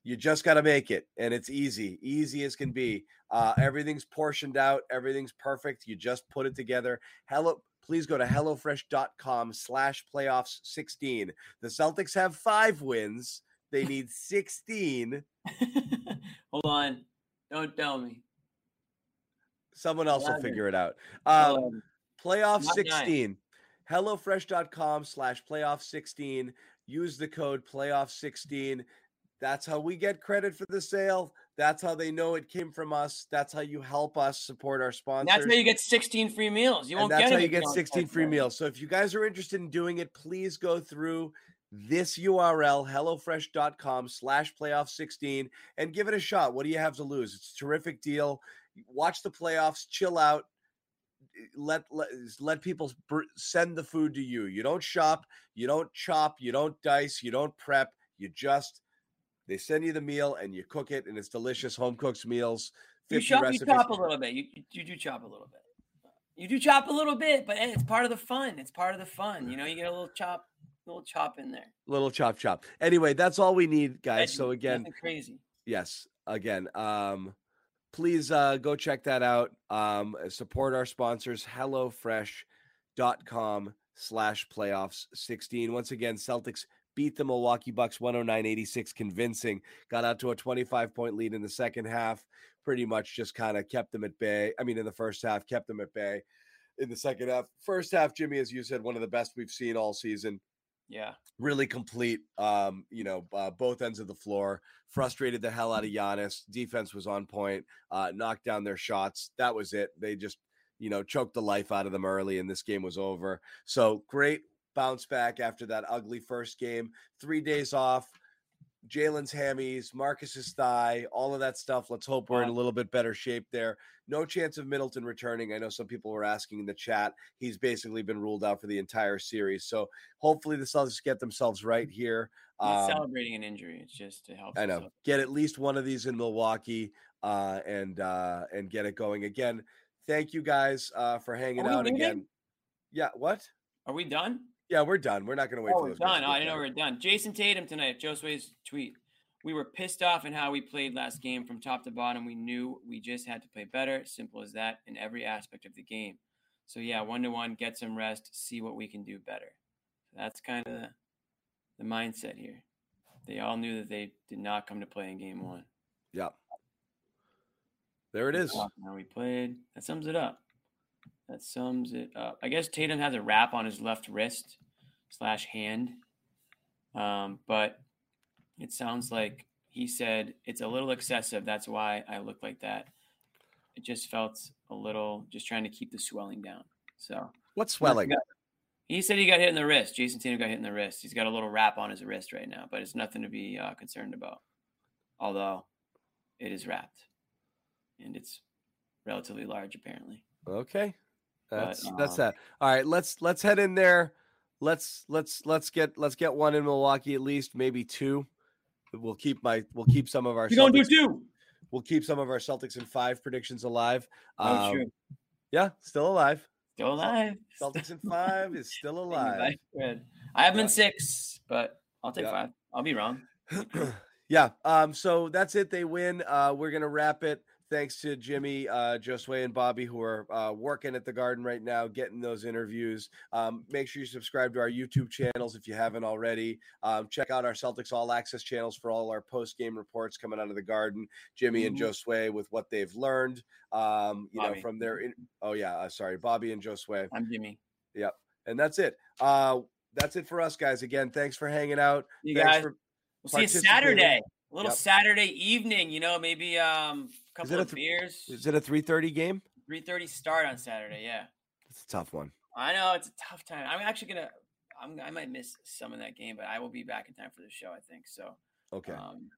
you just got to make it and it's easy easy as can be uh, everything's portioned out everything's perfect you just put it together hello please go to hellofresh.com slash playoffs 16 the celtics have five wins they need 16 Hold on. Don't tell me. Someone else will figure it out. Um, Um, playoff Not nine. 16 hellofresh.com slash playoff 16 use the code playoff 16 that's how we get credit for the sale. That's how they know it came from us. That's how you help us support our and sponsors that's how you get 16 free meals. You won't get that's get how you get 16 free meals. So if you guys are interested in doing it please go through this url hellofresh.com slash playoff 16 and give it a shot. What do you have to lose? It's a terrific deal watch the playoffs chill out let let, let people br- send the food to you you don't shop you don't chop you don't dice you don't prep you just they send you the meal and you cook it and it's delicious home cooked meals You 50 chop, you chop a little bit. You, you you do chop a little bit. You do chop a little bit, but hey, it's part of the fun. It's part of the fun. You know, you get a little chop, little chop in there. little chop chop anyway that's all we need guys so again nothing crazy. yes again um please uh go check that out um support our sponsors hellofresh.com slash playoffs 16 once again celtics beat the milwaukee bucks 109-86 convincing. Got out to a 25 point lead in the second half pretty much just kind of kept them at bay i mean in the first half kept them at bay in the second half. First half jimmy as you said one of the best we've seen all season Yeah. really complete. Um, you know, uh, both ends of the floor. Frustrated the hell out of Giannis. Defense was on point. Uh, knocked down their shots. That was it. They just, you know, choked the life out of them early, and this game was over. So great bounce back after that ugly first game. Three days off. Jaylen's hammies, Marcus's thigh, all of that stuff. Let's hope we're in a little bit better shape there. No chance of Middleton returning. I know some people were asking in the chat. He's basically been ruled out for the entire series. So hopefully the Celtics get themselves right here. Not Um, celebrating an injury. It's just to help. I know. themselves. Get at least one of these in Milwaukee uh, and uh, and get it going again. Thank you guys uh, for hanging out leaving? again. Yeah. What? Are we done? Yeah, we're done. We're not going to wait Oh, for we're done. Oh, I didn't know we were done. Jayson Tatum tonight. Josue's tweet. We were pissed off in how we played last game from top to bottom. We knew we just had to play better. Simple as that in every aspect of the game. So yeah, one to one, get some rest, see what we can do better. That's kind of the, the mindset here. They all knew that they did not come to play in game one. Yeah. There it is. How we played. That sums it up. That sums it up. I guess Tatum has a wrap on his left wrist slash hand. Um, but it sounds like he said it's a little excessive. That's why I look like that. it just felt a little just trying to keep the swelling down. So What's swelling? he said he got hit in the wrist. Jayson Tatum got hit in the wrist. He's got a little wrap on his wrist right now, but it's nothing to be uh, concerned about. Although it is wrapped, and it's relatively large apparently. Okay. That's But, that's um, that. All right, let's let's head in there. Let's let's let's get let's get one in Milwaukee at least, maybe two. We'll keep my we'll keep some of our We're gonna do Celtics, two. we'll keep some of our Celtics and five predictions alive. Oh, Um, true. Yeah, still alive. Still alive. Celtics in five is still alive. I have been Yeah. six, but I'll take Yeah. five. I'll be wrong. yeah. Um, so that's it. They win. Uh, we're gonna wrap it. Thanks to Jimmy, uh, Josue, and Bobby who are uh, working at the Garden right now, getting those interviews. Um, make sure you subscribe to our YouTube channels if you haven't already. Um, check out our Celtics All Access channels for all our post game reports coming out of the Garden. Jimmy and Mhm. Josue with what they've learned. Um, you know from their. In- oh yeah, uh, sorry, Bobby and Josue. I'm Jimmy. Yep, and that's it. Uh, that's it for us, guys. Again, thanks for hanging out. You thanks guys. We'll see you. Saturday. Little Yep. Saturday evening. You know, maybe um, a couple of th- beers. Is it a three thirty game? Three thirty start on Saturday. Yeah. It's a tough one. I know it's a tough time. I'm actually gonna. I'm, I might miss some of that game, but I will be back in time for the show. I think so. Okay. Um,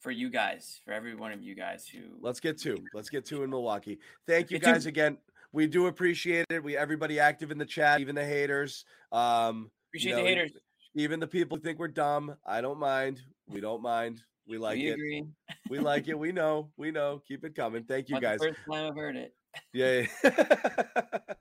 for you guys, for every one of you guys who Let's get two. Let's get two in Milwaukee. Thank you guys again. We do appreciate it. We everybody active in the chat, even the haters. Um, appreciate know, the haters. even the people who think we're dumb. I don't mind. We don't mind. We like we it. agree. We like it. We know. We know. Keep it coming. Thank you Not guys. First time I've heard it. Yeah. yeah.